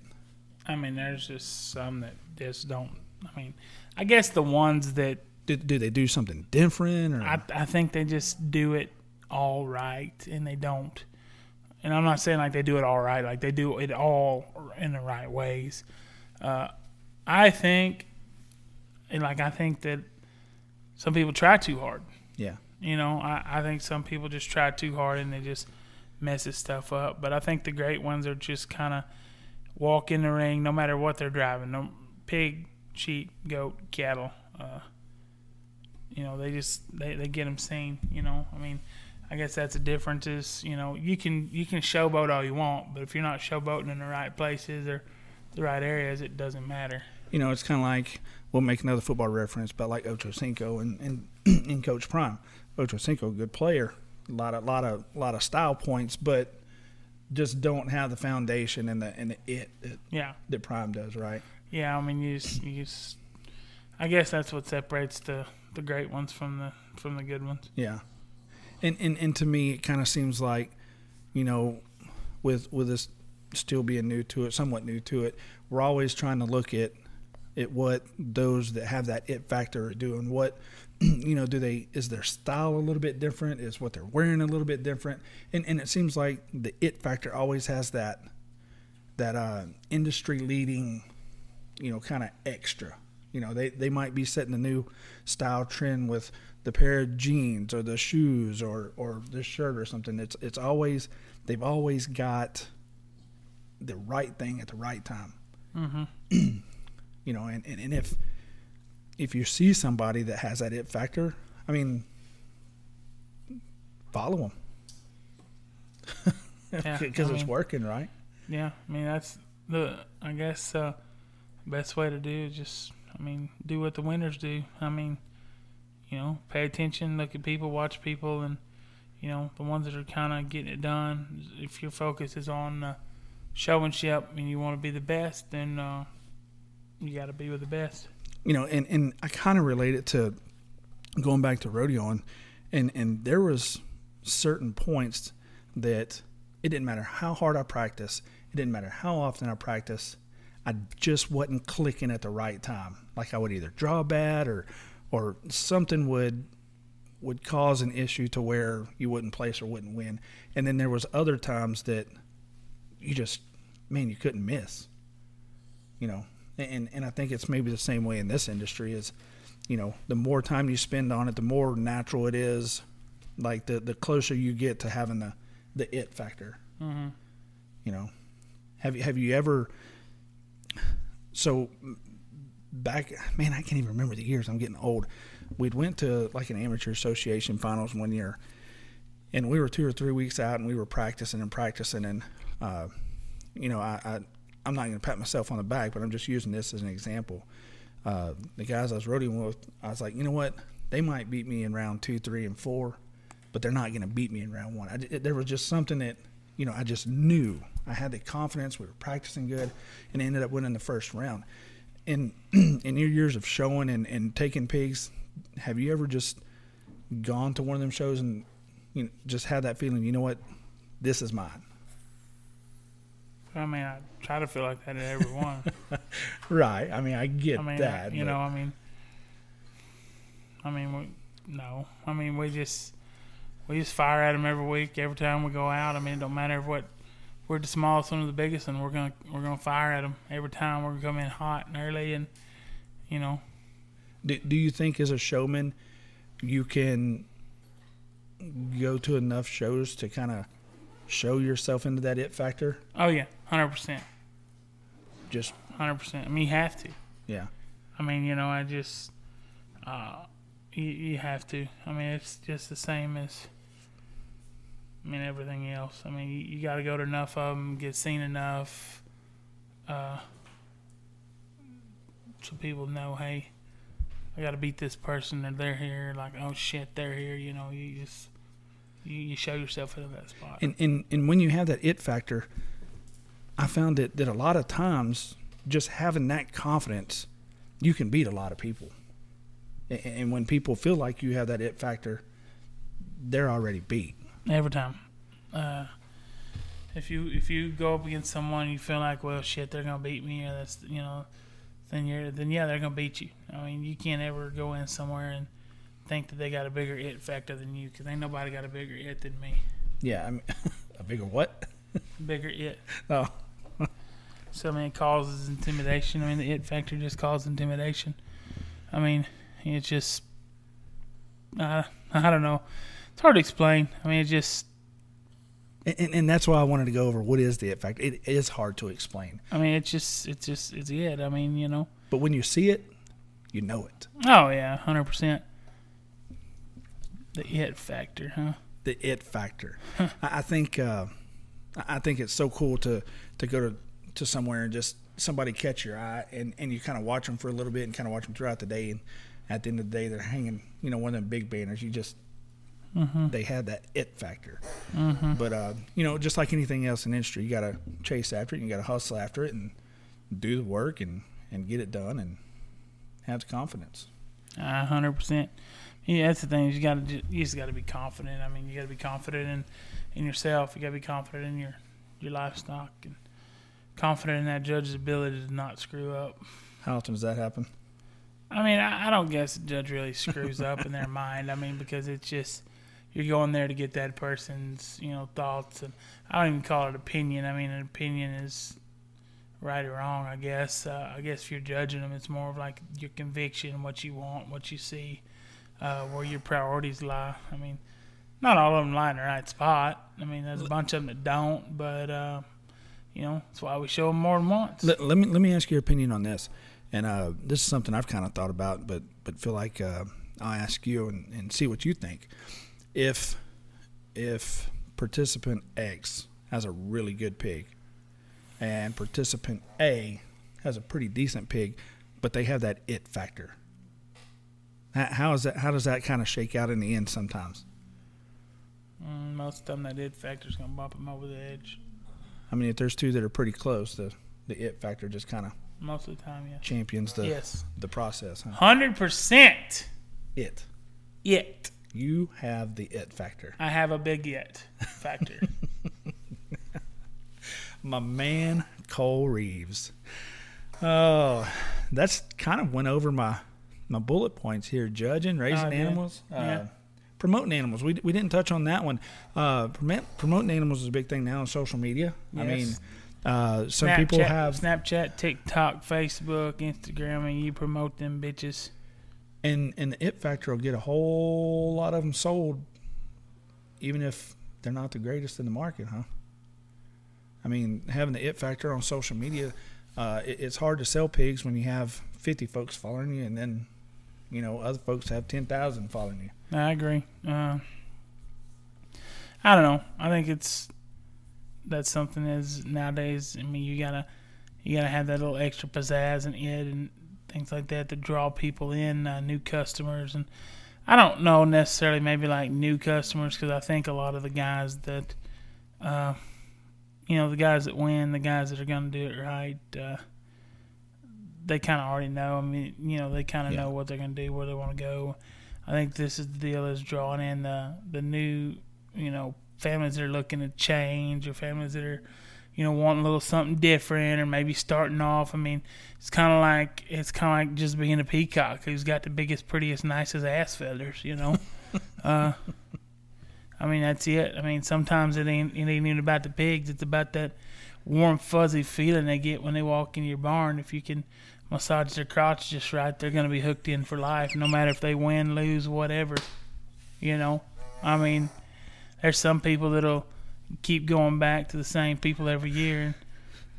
[SPEAKER 2] I mean, there's just some that just don't. I mean, I guess the ones that
[SPEAKER 1] Do, do they do something different or
[SPEAKER 2] I, I think they just do it all right, and they don't. And I'm not saying like they do it all right, like they do it all in the right ways. Uh, I think, and like I think that some people try too hard.
[SPEAKER 1] yeah.
[SPEAKER 2] You know, I, I think some people just try too hard and they just messes stuff up. But I think the great ones are just kind of walk in the ring, no matter what they're driving. No pig, sheep, goat, cattle. Uh, you know, they just they, they get them seen. You know, I mean, I guess that's the difference. Is you know you can you can showboat all you want, but if you're not showboating in the right places or the right areas, it doesn't matter.
[SPEAKER 1] You know, it's kind of like we'll make another football reference, but like Ocho Cinco and and, [clears throat] and Coach Prime. Ocho Cinco, good player, a lot of lot of lot of style points, but just don't have the foundation and the and the it that,
[SPEAKER 2] Yeah.
[SPEAKER 1] that Prime does, right?
[SPEAKER 2] Yeah, I mean, you just, you just, I guess that's what separates the, the great ones from the from the good ones.
[SPEAKER 1] Yeah, and and, and to me, it kind of seems like, you know, with with this still being new to it, somewhat new to it, we're always trying to look at at what those that have that it factor are doing. What [clears throat] you know, do they is their style a little bit different? Is what they're wearing a little bit different? And and it seems like the it factor always has that that uh, industry leading, you know, kind of extra. You know, they, they might be setting a new style trend with the pair of jeans or the shoes or, or the shirt or something. It's it's always they've always got the right thing at the right time.
[SPEAKER 2] Mm-hmm. [clears throat]
[SPEAKER 1] You know, and, and, and if if you see somebody that has that it factor, I mean, follow them because [laughs] [laughs]
[SPEAKER 2] I
[SPEAKER 1] it's
[SPEAKER 2] mean-
[SPEAKER 1] working, right?
[SPEAKER 2] Yeah, I mean that's the I guess uh, best way to do is just I mean do what the winners do. I mean, you know, pay attention, look at people, watch people, and you know the ones that are kind of getting it done. If your focus is on uh, showmanship and you want to be the best, then uh, you got to be with the best.
[SPEAKER 1] you know, and and I kind of relate it to going back to rodeoing, and and there was certain points that it didn't matter how hard I practice, it didn't matter how often I practice, I just wasn't clicking at the right time. Like I would either draw bad or or something would would cause an issue to where you wouldn't place or wouldn't win. And then there was other times that you just man, you couldn't miss. You know, and and I think it's maybe the same way in this industry is, you know, the more time you spend on it, the more natural it is. Like the the closer you get to having the the it factor.
[SPEAKER 2] Mm-hmm.
[SPEAKER 1] You know, have you have you ever? So back, man, I can't even remember the years. I'm getting old. We'd went to like an amateur association finals one year, and we were two or three weeks out, and we were practicing and practicing, and uh, you know, I, I I'm not going to pat myself on the back, but I'm just using this as an example. Uh, the guys I was roading with, I was like, you know what? They might beat me in round two, three, and four, but they're not going to beat me in round one. I, it, there was just something that, you know, I just knew. I had the confidence. We were practicing good, and ended up winning the first round. In [clears throat] in your years of showing and, and taking pigs, have you ever just gone to one of them shows and you know, just had that feeling? You know what? This is mine.
[SPEAKER 2] I mean, I try to feel like that at every one. [laughs]
[SPEAKER 1] right. I mean, I get
[SPEAKER 2] I mean,
[SPEAKER 1] that.
[SPEAKER 2] you
[SPEAKER 1] but-
[SPEAKER 2] know, I mean, I mean, we, no, I mean, we just we just fire at them every week, every time we go out. I mean, it don't matter what we're the smallest one of the biggest, and we're gonna we're gonna fire at them every time. We're gonna come in hot and early, and you know,
[SPEAKER 1] Do, do you think as a showman you can go to enough shows to kind of show yourself into that it factor?
[SPEAKER 2] oh yeah, hundred percent,
[SPEAKER 1] Just
[SPEAKER 2] hundred percent. I mean, you have to.
[SPEAKER 1] yeah.
[SPEAKER 2] I mean, you know, I just, uh, you, you have to. I mean, it's just the same as, I mean, everything else. I mean, you, you got to go to enough of them, get seen enough, uh, so people know, hey, I got to beat this person, and they're here. Like, oh shit, they're here. You know, you just, you, you show yourself into that spot.
[SPEAKER 1] And, and and when you have that it factor, I found that that a lot of times just having that confidence, you can beat a lot of people. And, and when people feel like you have that it factor, they're already beat.
[SPEAKER 2] Every time. Uh, if you if you go up against someone you feel like well shit they're gonna beat me or that's you know then you're then yeah they're gonna beat you. I mean you can't ever go in somewhere and think that they got a bigger it factor than you because ain't nobody got a bigger it than me.
[SPEAKER 1] Yeah, I mean, [laughs] a bigger what? [laughs]
[SPEAKER 2] Bigger it.
[SPEAKER 1] Oh, [laughs]
[SPEAKER 2] So I mean it causes intimidation. I mean the it factor just causes intimidation. I mean it's just I I don't know. It's hard to explain. I mean it just
[SPEAKER 1] and, and, and that's why I wanted to go over what is the it factor. It is hard to explain,
[SPEAKER 2] I mean it's just it's just it's it. I mean you know.
[SPEAKER 1] but when you see it, you know it.
[SPEAKER 2] Oh yeah, hundred percent. The it factor, huh?
[SPEAKER 1] the it factor. [laughs] I, I think uh, I I think it's so cool to to go to to somewhere and just somebody catch your eye and and you kind of watch them for a little bit and kind of watch them throughout the day and at the end of the day they're hanging you know one of them big banners you just they had that it factor but uh you know just like anything else in industry you got to chase after it and you got to hustle after it and do the work and and get it done and have the confidence
[SPEAKER 2] A hundred percent. Yeah, that's the thing. You got to you just got to be confident. I mean, you got to be confident in in yourself. You got to be confident in your your livestock and confident in that judge's ability to not screw up.
[SPEAKER 1] how often does that happen
[SPEAKER 2] I mean, I, I don't guess the judge really screws up in their [laughs] mind. I mean, because it's just you're going there to get that person's you know thoughts, and I don't even call it opinion. I mean, an opinion is right or wrong. I guess. Uh, I guess if you're judging them, it's more of like your conviction, what you want, what you see, uh, where your priorities lie. I mean, not all of them lie in the right spot. I mean, there's a bunch of them that don't, but uh, you know, that's why we show them more than once.
[SPEAKER 1] Let, let me let me ask your opinion on this, and uh, this is something I've kind of thought about, but but feel like uh, I'll ask you and, and see what you think. If if participant X has a really good pig, and participant A has a pretty decent pig, but they have that it factor. How is that? How does that kind of shake out in the end? Sometimes,
[SPEAKER 2] Mm, most of them that did factor's gonna bump them over the edge.
[SPEAKER 1] I mean, if there's two that are pretty close, the the it factor just kind of
[SPEAKER 2] Most of the time, yeah.
[SPEAKER 1] champions the
[SPEAKER 2] Yes.
[SPEAKER 1] the process. Huh?
[SPEAKER 2] Hundred percent.
[SPEAKER 1] It.
[SPEAKER 2] It.
[SPEAKER 1] You have the it factor.
[SPEAKER 2] I have a big it factor. [laughs]
[SPEAKER 1] My man Cole Reeves. Oh, that's kind of went over my my bullet points here. Judging, raising
[SPEAKER 2] Oh, yeah.
[SPEAKER 1] animals, uh,
[SPEAKER 2] Yeah.
[SPEAKER 1] promoting animals. We, we didn't touch on that one. Uh, promote, promoting animals is a big thing now on social media. I mean, uh, some
[SPEAKER 2] Snapchat,
[SPEAKER 1] people have,
[SPEAKER 2] Snapchat, TikTok, Facebook, Instagram, and you promote them bitches.
[SPEAKER 1] And and the it factor will get a whole lot of them sold, even if they're not the greatest in the market, huh? I mean, having the it factor on social media, uh, it, it's hard to sell pigs when you have 50 folks following you, and then, you know, other folks have 10,000 following you.
[SPEAKER 2] I agree. Uh, I don't know. I think it's that's something is nowadays. I mean, you gotta you gotta have that little extra pizzazz and it and things like that to draw people in, uh, new customers, and I don't know necessarily maybe like new customers because I think a lot of the guys that, uh, you know, the guys that win, the guys that are gonna do it right. Uh, they kind of already know. I mean, you know, they kind of
[SPEAKER 1] Yeah.
[SPEAKER 2] know what they're going to do, where they want to go. I think this is the deal is drawing in the the new, you know, families that are looking to change or families that are, you know, wanting a little something different or maybe starting off. I mean, it's kind of like it's kind of like just being a peacock who's got the biggest, prettiest, nicest ass feathers. You know, [laughs] uh, I mean that's it. I mean sometimes it ain't it ain't even about the pigs. It's about that warm fuzzy feeling they get when they walk in your barn. If you can massage their crotch just right, they're gonna be hooked in for life, no matter if they win, lose, whatever. You know, I mean, there's some people that'll keep going back to the same people every year, and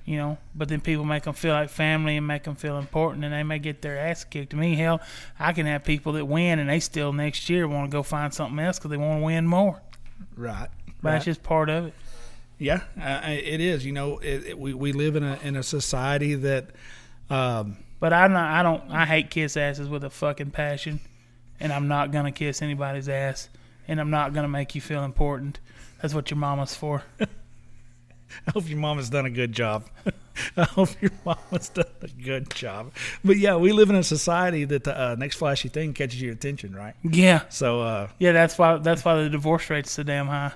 [SPEAKER 2] you know, but then people make them feel like family and make them feel important, and they may get their ass kicked. To me, hell, I can have people that win and they still next year want to go find something else because they want to win more.
[SPEAKER 1] Right.
[SPEAKER 2] But that's just part of it.
[SPEAKER 1] Yeah, uh, it is. You know, it, it, we, we live in a in a society that, um,
[SPEAKER 2] But I'm not. I don't. I hate kiss asses with a fucking passion, and I'm not gonna kiss anybody's ass, and I'm not gonna make you feel important. That's what your mama's for. [laughs]
[SPEAKER 1] I hope your mama's done a good job. [laughs] I hope your mama's done a good job. But yeah, we live in a society that the uh, next flashy thing catches your attention, right?
[SPEAKER 2] Yeah,
[SPEAKER 1] So uh,
[SPEAKER 2] yeah. That's why. That's why the divorce rate's so damn high.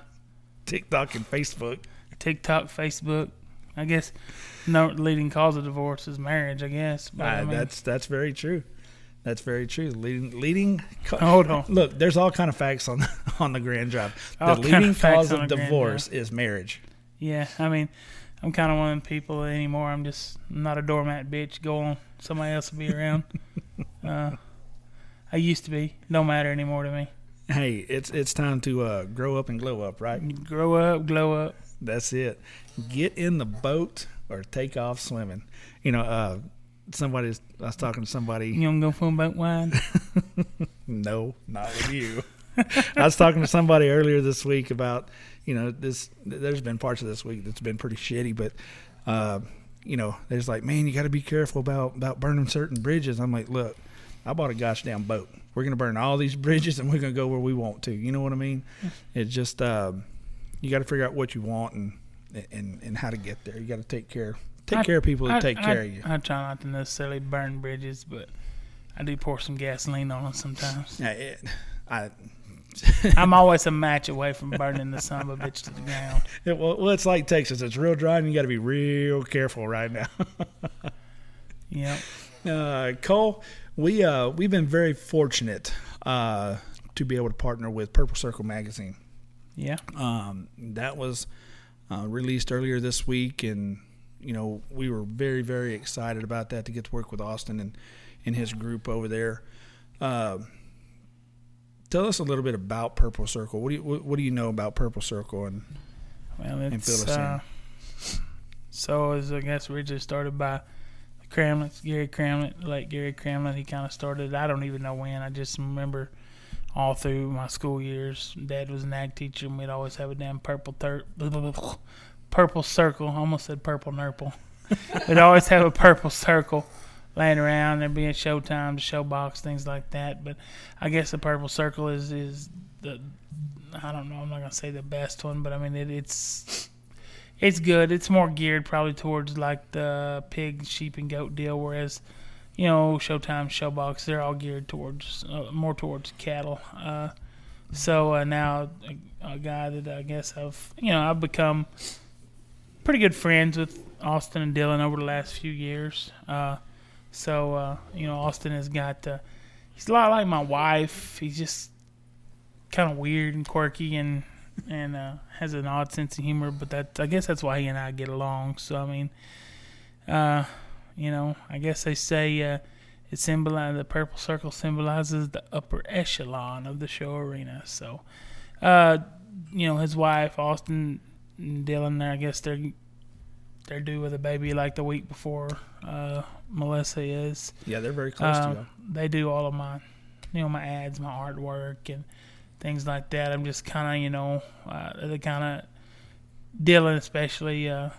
[SPEAKER 1] TikTok and Facebook.
[SPEAKER 2] TikTok, Facebook. I guess no leading cause of divorce is marriage. I guess. But, I
[SPEAKER 1] Uh,
[SPEAKER 2] mean,
[SPEAKER 1] that's that's very true. That's very true. Leading leading.
[SPEAKER 2] Hold on.
[SPEAKER 1] Look, there's all kind of facts on [laughs] on the Grand Drive. The
[SPEAKER 2] All kind
[SPEAKER 1] leading
[SPEAKER 2] of
[SPEAKER 1] cause of divorce is marriage.
[SPEAKER 2] yeah. I mean, I'm kind of one of them people anymore. I'm just I'm not a doormat bitch. Go on. Somebody else will be around. [laughs] uh, I used to be. Don't matter anymore to me.
[SPEAKER 1] Hey, it's it's time to uh, grow up and glow up, right?
[SPEAKER 2] Grow up, glow up.
[SPEAKER 1] That's it. Get in the boat or take off swimming. You know, uh, somebody I was talking to somebody.
[SPEAKER 2] You gonna go for a boat wine? [laughs]
[SPEAKER 1] No, not with you. [laughs] I was talking to somebody earlier this week about, you know, this. There's been parts of this week that's been pretty shitty, but, uh, you know, there's like, man, you got to be careful about about burning certain bridges. I'm like, look, I bought a gosh damn boat. We're gonna burn all these [laughs] bridges, and we're gonna go where we want to. You know what I mean? It's just, um, you got to figure out what you want and and and how to get there. You got to take care take
[SPEAKER 2] I-
[SPEAKER 1] care of people that
[SPEAKER 2] I-
[SPEAKER 1] take care of you.
[SPEAKER 2] I try not to necessarily burn bridges, but I do pour some gasoline on them sometimes.
[SPEAKER 1] Yeah, it, I [laughs]
[SPEAKER 2] I'm always a [laughs] match away from burning the son of a bitch to the ground.
[SPEAKER 1] It, well, well, it's like Texas. It's real dry, and you got to be real careful right now. [laughs]
[SPEAKER 2] Yep.
[SPEAKER 1] uh, Cole, we uh, we've been very fortunate uh, to be able to partner with Purple Circle magazine.
[SPEAKER 2] Yeah.
[SPEAKER 1] Um, that was uh, released earlier this week, and you know we were very very excited about that to get to work with Austin and and his group over there. Uh, tell us a little bit about Purple Circle. What do you what, what do you know about Purple Circle? And
[SPEAKER 2] Well,
[SPEAKER 1] And fill us in.
[SPEAKER 2] uh, so it was I guess we just started by Cramlett, Gary Cramlett, late Gary Cramlett. He kind of started. I don't even know when. I just remember all through my school years. Dad was an ag teacher, and we'd always have a damn purple thir- [laughs] purple circle. I almost said purple nurple. [laughs] we'd always have a purple circle laying around. There'd be a showtime, the showbox, things like that. But I guess the purple circle is is the I don't know. I'm not gonna say the best one, but I mean it, it's it's good. It's more geared probably towards like the pig, sheep, and goat deal, whereas you know Showtime, Showbox, they're all geared towards uh, more towards cattle. Uh, so uh, now a, a guy that I guess I've you know I've become pretty good friends with Austin and Dylan over the last few years. Uh, so uh, you know Austin has got uh, he's a lot like my wife. He's just kind of weird and quirky and and uh, has an odd sense of humor. But that I guess that's why he and I get along. So I mean, uh, you know, I guess they say uh, it symbolizes the purple circle symbolizes the upper echelon of the show arena. So, you know, his wife Austin Dylan, there I guess they're they're due with a baby like the week before uh, Melissa is.
[SPEAKER 1] Yeah, they're very close to
[SPEAKER 2] Um,
[SPEAKER 1] you.
[SPEAKER 2] they do all of my, you know, my ads, my artwork, and things like that. I'm just kind of, you know, uh, the kind of Dylan, especially. Uh,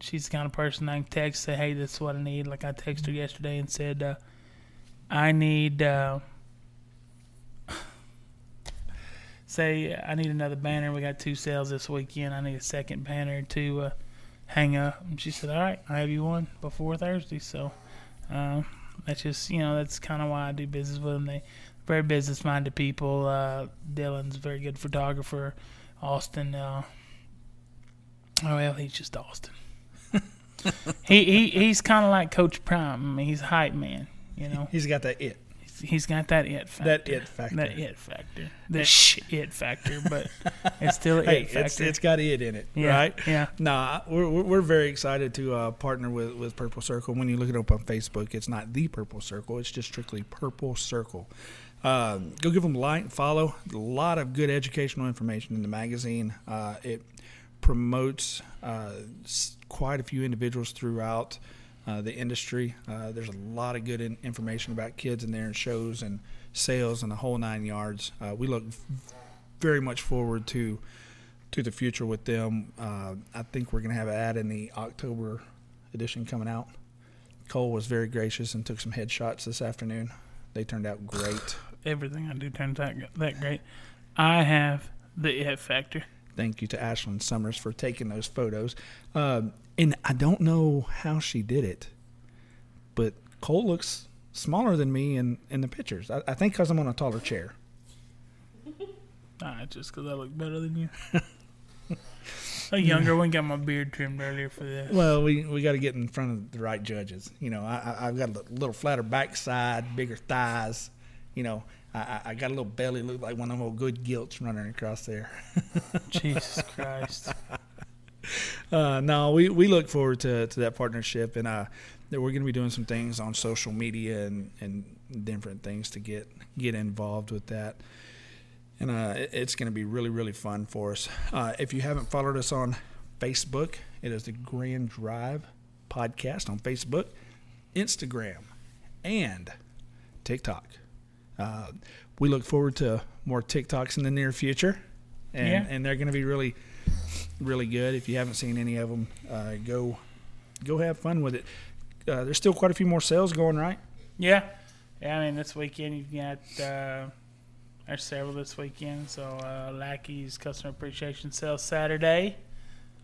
[SPEAKER 2] she's the kind of person I can text, say, "Hey, this is what I need." Like I texted her yesterday and said, uh, "I need." Uh, Say I need another banner. We got two sales this weekend. I need a second banner to uh, hang up. And she said, "All right, I have you one before Thursday." So, uh, that's just you know that's kind of why I do business with them. They very business minded people. Uh, Dylan's a very good photographer. Austin, uh, oh well, he's just Austin. [laughs] he he he's kind of like Coach Prime. I mean, he's a hype man. You know,
[SPEAKER 1] He's got that it.
[SPEAKER 2] He's, got that it factor.
[SPEAKER 1] That it factor.
[SPEAKER 2] That it factor. [laughs] The sh it factor, but it's still
[SPEAKER 1] Hey,
[SPEAKER 2] it factor.
[SPEAKER 1] it's, it's got it in it,
[SPEAKER 2] yeah,
[SPEAKER 1] right?
[SPEAKER 2] Yeah.
[SPEAKER 1] Nah, we're, we're we're very excited to uh, partner with, with Purple Circle. When you look it up on Facebook, it's not the Purple Circle; it's just strictly Purple Circle. Um, go give them a like, follow. A lot of good educational information in the magazine. Uh, it promotes uh, quite a few individuals throughout uh, the industry. Uh, there's a lot of good in- information about kids in there and shows and sales and the whole nine yards. Uh, we look very much forward to to the future with them. Uh, I think we're going to have an ad in the October edition coming out. Cole was very gracious and took some headshots this afternoon. They turned out great. [sighs]
[SPEAKER 2] Everything I do turns out that great. I have the it factor.
[SPEAKER 1] Thank you to Ashlyn Summers for taking those photos. Um, and I don't know how she did it, but Cole looks smaller than me in, in the pictures. I, I think because I'm on a taller chair.
[SPEAKER 2] Nah, just because I look better than you. a younger one got my beard trimmed earlier for this.
[SPEAKER 1] Well, we, we got to get in front of the right judges. You know, I, I, I've got a little flatter backside, bigger thighs. You know, I, I- got a little belly, look like one of them old good gilts running across there. [laughs]
[SPEAKER 2] Jesus Christ.
[SPEAKER 1] Uh, no, we, we look forward to, to that partnership, and uh, that we're going to be doing some things on social media and, and different things to get get involved with that. And uh, it- it's going to be really really fun for us. Uh, if you haven't followed us on Facebook, it is the Grand Drive Podcast on Facebook, Instagram, and TikTok. Uh, we look forward to more TikToks in the near future, and
[SPEAKER 2] Yeah.
[SPEAKER 1] and they're going to be really really good. If you haven't seen any of them, uh, go go have fun with it. Uh, there's still quite a few more sales going, right?
[SPEAKER 2] Yeah. Yeah, I mean, this weekend you've got, uh, there's several this weekend. So, uh, Lackey's Customer Appreciation Sale Saturday.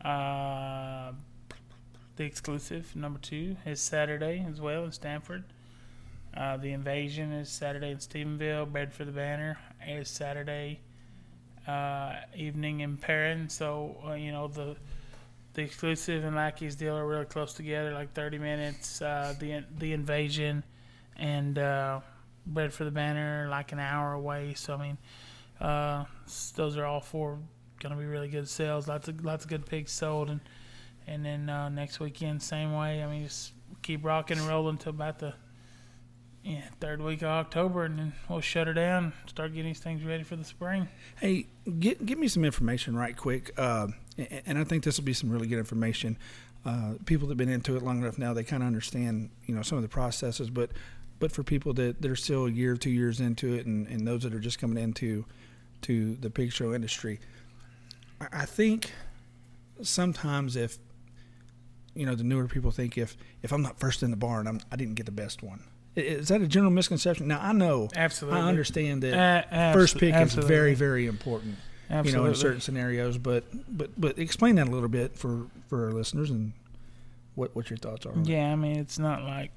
[SPEAKER 2] Uh, the exclusive, number two, is Saturday as well in Stanford. Uh, the Invasion is Saturday in Stephenville. Bread for the Banner is Saturday uh, evening in Perrin. So, uh, you know, the the exclusive and Lackey's deal are really close together, like 30 minutes. Uh, the the invasion and uh, Bread for the Banner, like an hour away. So I mean, uh, those are all four going to be really good sales. Lots of lots of good pigs sold, and and then next weekend same way. I mean, just keep rocking and rolling until about the yeah third week of October, and then we'll shut her down. Start getting these things ready for the spring.
[SPEAKER 1] Hey, get, give me some information right quick. Uh, and I think this will be some really good information. Uh, people that have been into it long enough now, they kind of understand, you know, some of the processes. But, but for people that, are still a year, or two years into it, and, and those that are just coming into to the pig show industry, I, I think sometimes if, you know, the newer people think if if I'm not first in the barn, I'm, I didn't get the best one. Is that a general misconception? Now I know,
[SPEAKER 2] Absolutely,
[SPEAKER 1] I understand that
[SPEAKER 2] Uh, abs-
[SPEAKER 1] first pick
[SPEAKER 2] absolutely.
[SPEAKER 1] is very very important
[SPEAKER 2] Absolutely.
[SPEAKER 1] you know, in certain scenarios. But but but explain that a little bit for for our listeners and what what your thoughts are.
[SPEAKER 2] Yeah, I mean, it's not like.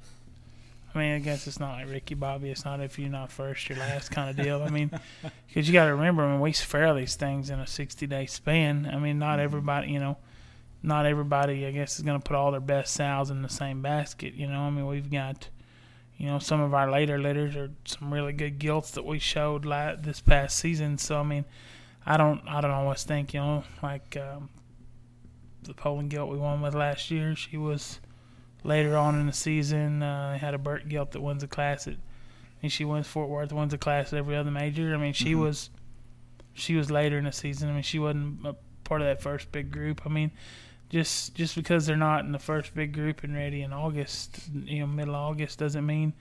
[SPEAKER 2] I mean, I guess it's not like Ricky Bobby. It's not if you're not first, you're last kind of deal. I mean, [laughs] because you got to remember, I mean, we fair these things in a 60 day span. I mean, not everybody, you know, not everybody, I guess, is going to put all their best sows in the same basket. You know, I mean, we've got, you know, some of our later litters are some really good gilts that we showed la- this past season. So, I mean, I don't, I don't always think, you know, like um, the Poland gilt we won with last year, she was later on in the season. Uh, had a Berk Gilt that wins a class at, and she wins Fort Worth, wins a class at every other major. I mean, she
[SPEAKER 1] Mhm.
[SPEAKER 2] was, she was later in the season. I mean, she wasn't a part of that first big group. I mean, just just because they're not in the first big group and ready in August, you know, middle of August, doesn't mean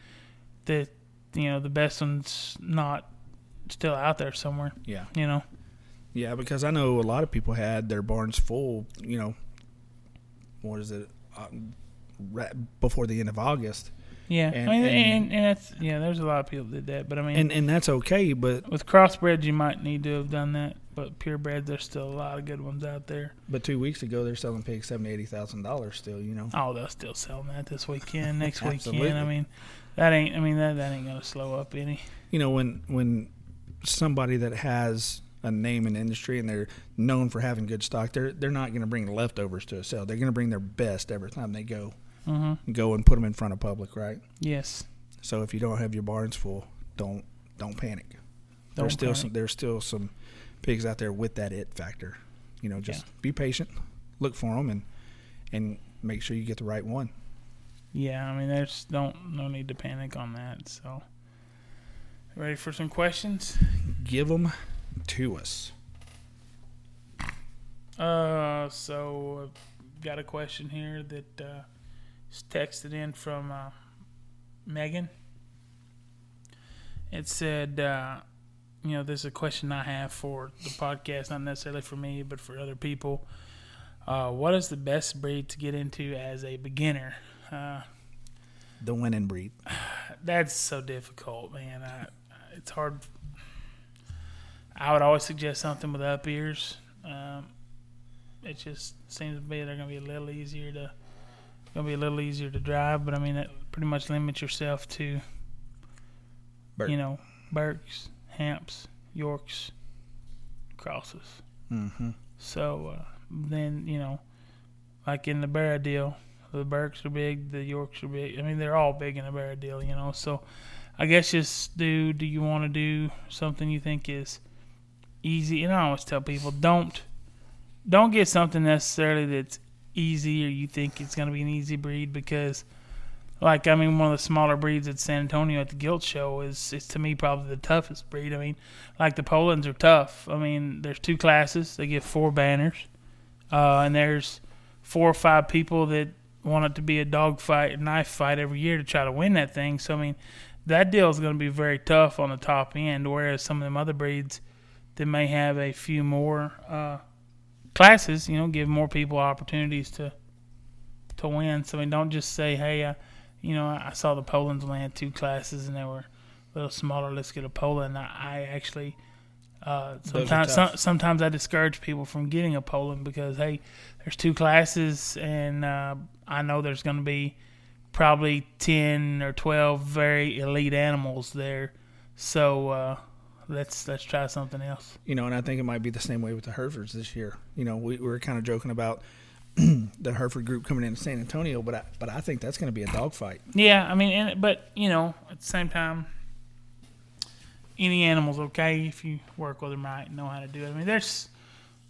[SPEAKER 2] that you know the best one's not still out there somewhere.
[SPEAKER 1] Yeah.
[SPEAKER 2] You know.
[SPEAKER 1] Yeah, because I know a lot of people had their barns full. You know, what is it? Um, right before the end of August,
[SPEAKER 2] Yeah,
[SPEAKER 1] And-
[SPEAKER 2] I mean,
[SPEAKER 1] and-
[SPEAKER 2] and, and that's yeah. There's a lot of people that did that, but I mean,
[SPEAKER 1] and and that's okay. But
[SPEAKER 2] With crossbreds, you might need to have done that, but purebreds, there's still a lot of good ones out there.
[SPEAKER 1] but two weeks ago they're selling pigs seventy eighty thousand dollars still. You know.
[SPEAKER 2] Oh, they'll still sell that this weekend, next [laughs] weekend. I mean, that ain't. I mean, that that ain't gonna slow up any.
[SPEAKER 1] you know when when somebody that has a name in the industry and they're known for having good stock, they're they're not going to bring leftovers to a sale. They're going to bring their best every time they go
[SPEAKER 2] Mm-hmm.
[SPEAKER 1] go and put them in front of public, right?
[SPEAKER 2] Yes.
[SPEAKER 1] So if you don't have your barns full, don't don't panic.
[SPEAKER 2] Don't
[SPEAKER 1] there's still
[SPEAKER 2] panic.
[SPEAKER 1] some there's still some pigs out there with that it factor. You know, just be patient, look for them, and and make sure you get the right one.
[SPEAKER 2] Yeah. I mean, there's don't no need to panic on that. So, ready for some questions?
[SPEAKER 1] Give them to us.
[SPEAKER 2] Uh, so I've got a question here that uh, is texted in from uh, Megan. It said, uh, you know, this is a question I have for the podcast, not necessarily for me, but for other people. Uh, what is the best breed to get into as a beginner? Uh,
[SPEAKER 1] The winning breed. [sighs]
[SPEAKER 2] that's so difficult, man. I, it's hard. I would always suggest something with up ears. Um, it just seems to be they're going to be a little easier to going to be a little easier to drive, but I mean it pretty much limits yourself to
[SPEAKER 1] Berk.
[SPEAKER 2] you know Berks, Hamps, Yorks, crosses.
[SPEAKER 1] Mm-hmm.
[SPEAKER 2] So uh, then you know, like in the barrow deal, the Berks are big, the Yorks are big. I mean, they're all big in the barrow deal, you know. So I guess just do. Do you want to do something you think is easy? And I always tell people don't don't get something necessarily that's easy or you think it's going to be an easy breed because. Like I mean, one of the smaller breeds at San Antonio at the Gilt Show is, is to me probably the toughest breed. I mean, like the Polands are tough. I mean, there's two classes. They get four banners, uh, and there's four or five people that want it to be a dog fight, a knife fight every year to try to win that thing. So I mean, that deal is going to be very tough on the top end. Whereas some of them other breeds that may have a few more uh, classes, you know, give more people opportunities to to win. So I mean, don't just say, hey, uh, you know, I saw the Polands land two classes and they were a little smaller. Let's get a Poland. I, I actually. Uh, sometimes, some, sometimes I discourage people from getting a Poland because hey, there's two classes, and uh, I know there's going to be probably ten or twelve very elite animals there. So uh, let's let's try something else.
[SPEAKER 1] You know, and I think it might be the same way with the Herefords this year. You know, we, we were kind of joking about [clears throat] the Hereford group coming into San Antonio, but I, but I think that's going to be a dogfight.
[SPEAKER 2] Yeah, I mean, and, but you know, at the same time, any animal's okay if you work with them right and know how to do it. I mean, there's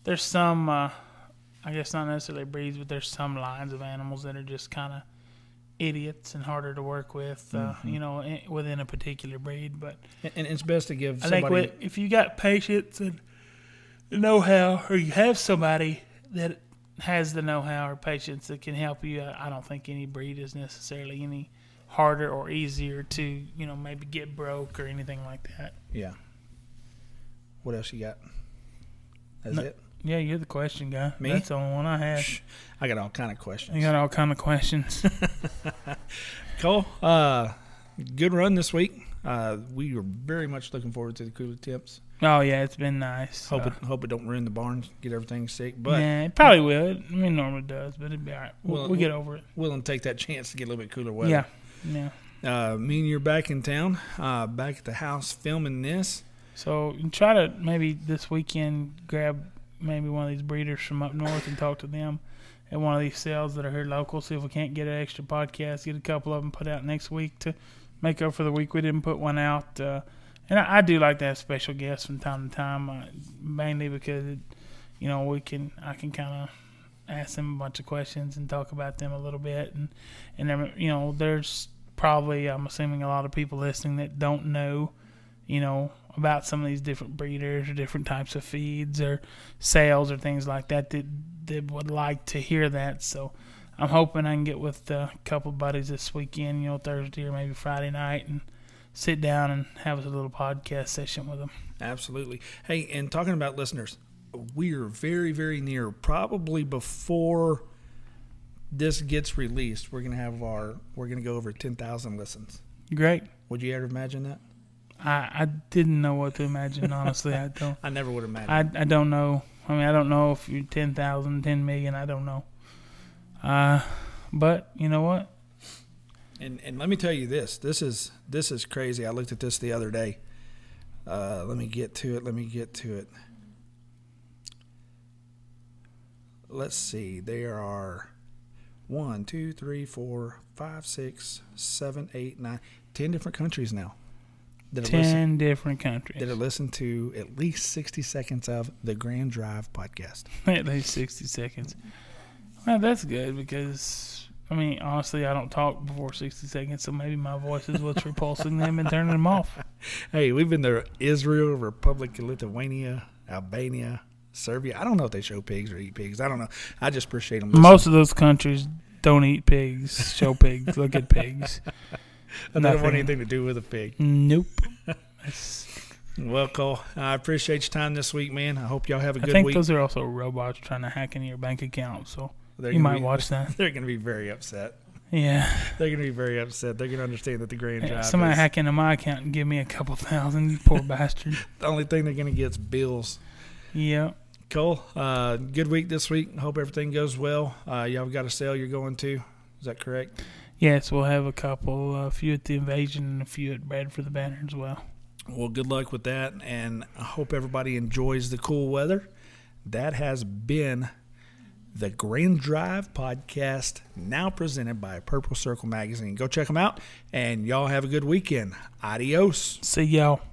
[SPEAKER 2] there's some, uh, I guess not necessarily breeds, but there's some lines of animals that are just kind of idiots and harder to work with. Uh, You know, i- within a particular breed, but
[SPEAKER 1] And, and it's best to give
[SPEAKER 2] I think
[SPEAKER 1] somebody.
[SPEAKER 2] with, if you got patience and know-how, or you have somebody that has the know-how or patience that can help you, I, I don't think any breed is necessarily any harder or easier to, you know, maybe get broke or anything like that.
[SPEAKER 1] yeah. What else you got? That's
[SPEAKER 2] No.
[SPEAKER 1] it.
[SPEAKER 2] Yeah, you're the question guy.
[SPEAKER 1] Me?
[SPEAKER 2] That's the only one I
[SPEAKER 1] have. I got all kind of questions.
[SPEAKER 2] You got all kind of questions. [laughs]
[SPEAKER 1] Cole, uh, good run this week. Uh, we are very much looking forward to the cooler temps.
[SPEAKER 2] Oh yeah, it's been nice.
[SPEAKER 1] Hope
[SPEAKER 2] Uh,
[SPEAKER 1] it hope it don't ruin the barns, get everything sick. But
[SPEAKER 2] yeah, it probably will. I mean, it normally does, but it'd be all right. We'll,
[SPEAKER 1] Well,
[SPEAKER 2] we'll get over it.
[SPEAKER 1] willing to take that [laughs] chance to get a little bit cooler weather.
[SPEAKER 2] Yeah, yeah.
[SPEAKER 1] Uh, me and you're back in town, uh, back at the house filming this.
[SPEAKER 2] So you try to maybe this weekend grab maybe one of these breeders from up north and talk to them at one of these sales that are here local. See if we can't get an extra podcast, get a couple of them put out next week to make up for the week we didn't put one out. Uh, and I, I do like to have special guests from time to time, uh, mainly because it, you know we can I can kind of ask them a bunch of questions and talk about them a little bit, and and you know there's probably I'm assuming a lot of people listening that don't know, you know about some of these different breeders or different types of feeds or sales or things like that that, that would like to hear that. So I'm hoping I can get with a couple buddies this weekend, you know, Thursday or maybe Friday night and sit down and have a little podcast session with them.
[SPEAKER 1] Absolutely. Hey, and talking about listeners, we are very, very near. Probably before this gets released, we're gonna have our we're gonna go over ten thousand listens.
[SPEAKER 2] Great.
[SPEAKER 1] Would you ever imagine that?
[SPEAKER 2] I, I didn't know what to imagine, honestly. I don't. [laughs]
[SPEAKER 1] I never would imagine.
[SPEAKER 2] I, I don't know. I mean, I don't know if you're 10,000, 10 million. I don't know. Uh, but you know what?
[SPEAKER 1] And and let me tell you this. This is this is crazy. I looked at this the other day. Uh, let me get to it. Let me get to it. Let's see. There are one, two, three, four, five, six, seven, eight, nine, ten different countries now that listen,
[SPEAKER 2] 10 different countries.
[SPEAKER 1] that are listened to at least sixty seconds of the Grand Drive podcast. [laughs]
[SPEAKER 2] At least 60 seconds. Well, that's good because, I mean, honestly, I don't talk before 60 seconds, so maybe my voice is what's repulsing them and turning them off. [laughs]
[SPEAKER 1] Hey, we've been to Israel, Republic of Lithuania, Albania, Serbia. I don't know if they show pigs or eat pigs. I don't know. I just appreciate them.
[SPEAKER 2] Most of those countries don't eat pigs, show pigs, look at pigs. [laughs]
[SPEAKER 1] I don't want anything to do with a pig.
[SPEAKER 2] Nope. [laughs]
[SPEAKER 1] Well, Cole, I appreciate your time this week, man. I hope y'all have a
[SPEAKER 2] I
[SPEAKER 1] good
[SPEAKER 2] think
[SPEAKER 1] week.
[SPEAKER 2] those are also robots trying to hack into your bank account, so
[SPEAKER 1] They're
[SPEAKER 2] you might
[SPEAKER 1] be-
[SPEAKER 2] watch that. [laughs]
[SPEAKER 1] They're going to be very upset.
[SPEAKER 2] Yeah.
[SPEAKER 1] They're going to be very upset. They're going to understand that the Grand
[SPEAKER 2] Yeah,
[SPEAKER 1] Drive
[SPEAKER 2] somebody
[SPEAKER 1] is
[SPEAKER 2] hack into my account and give me a couple thousand, you poor bastard. [laughs]
[SPEAKER 1] the only thing they're going to get is bills.
[SPEAKER 2] Yeah.
[SPEAKER 1] Cole, uh, good week this week. Hope everything goes well. Uh, y'all got a sale you're going to. Is that correct?
[SPEAKER 2] Yes, we'll have a couple, a few at the Invasion and a few at Bread for the Banner as well.
[SPEAKER 1] Well, good luck with that, and I hope everybody enjoys the cool weather. That has been the Grand Drive podcast, now presented by Purple Circle Magazine. Go check them out, and y'all have a good weekend. Adios.
[SPEAKER 2] See y'all.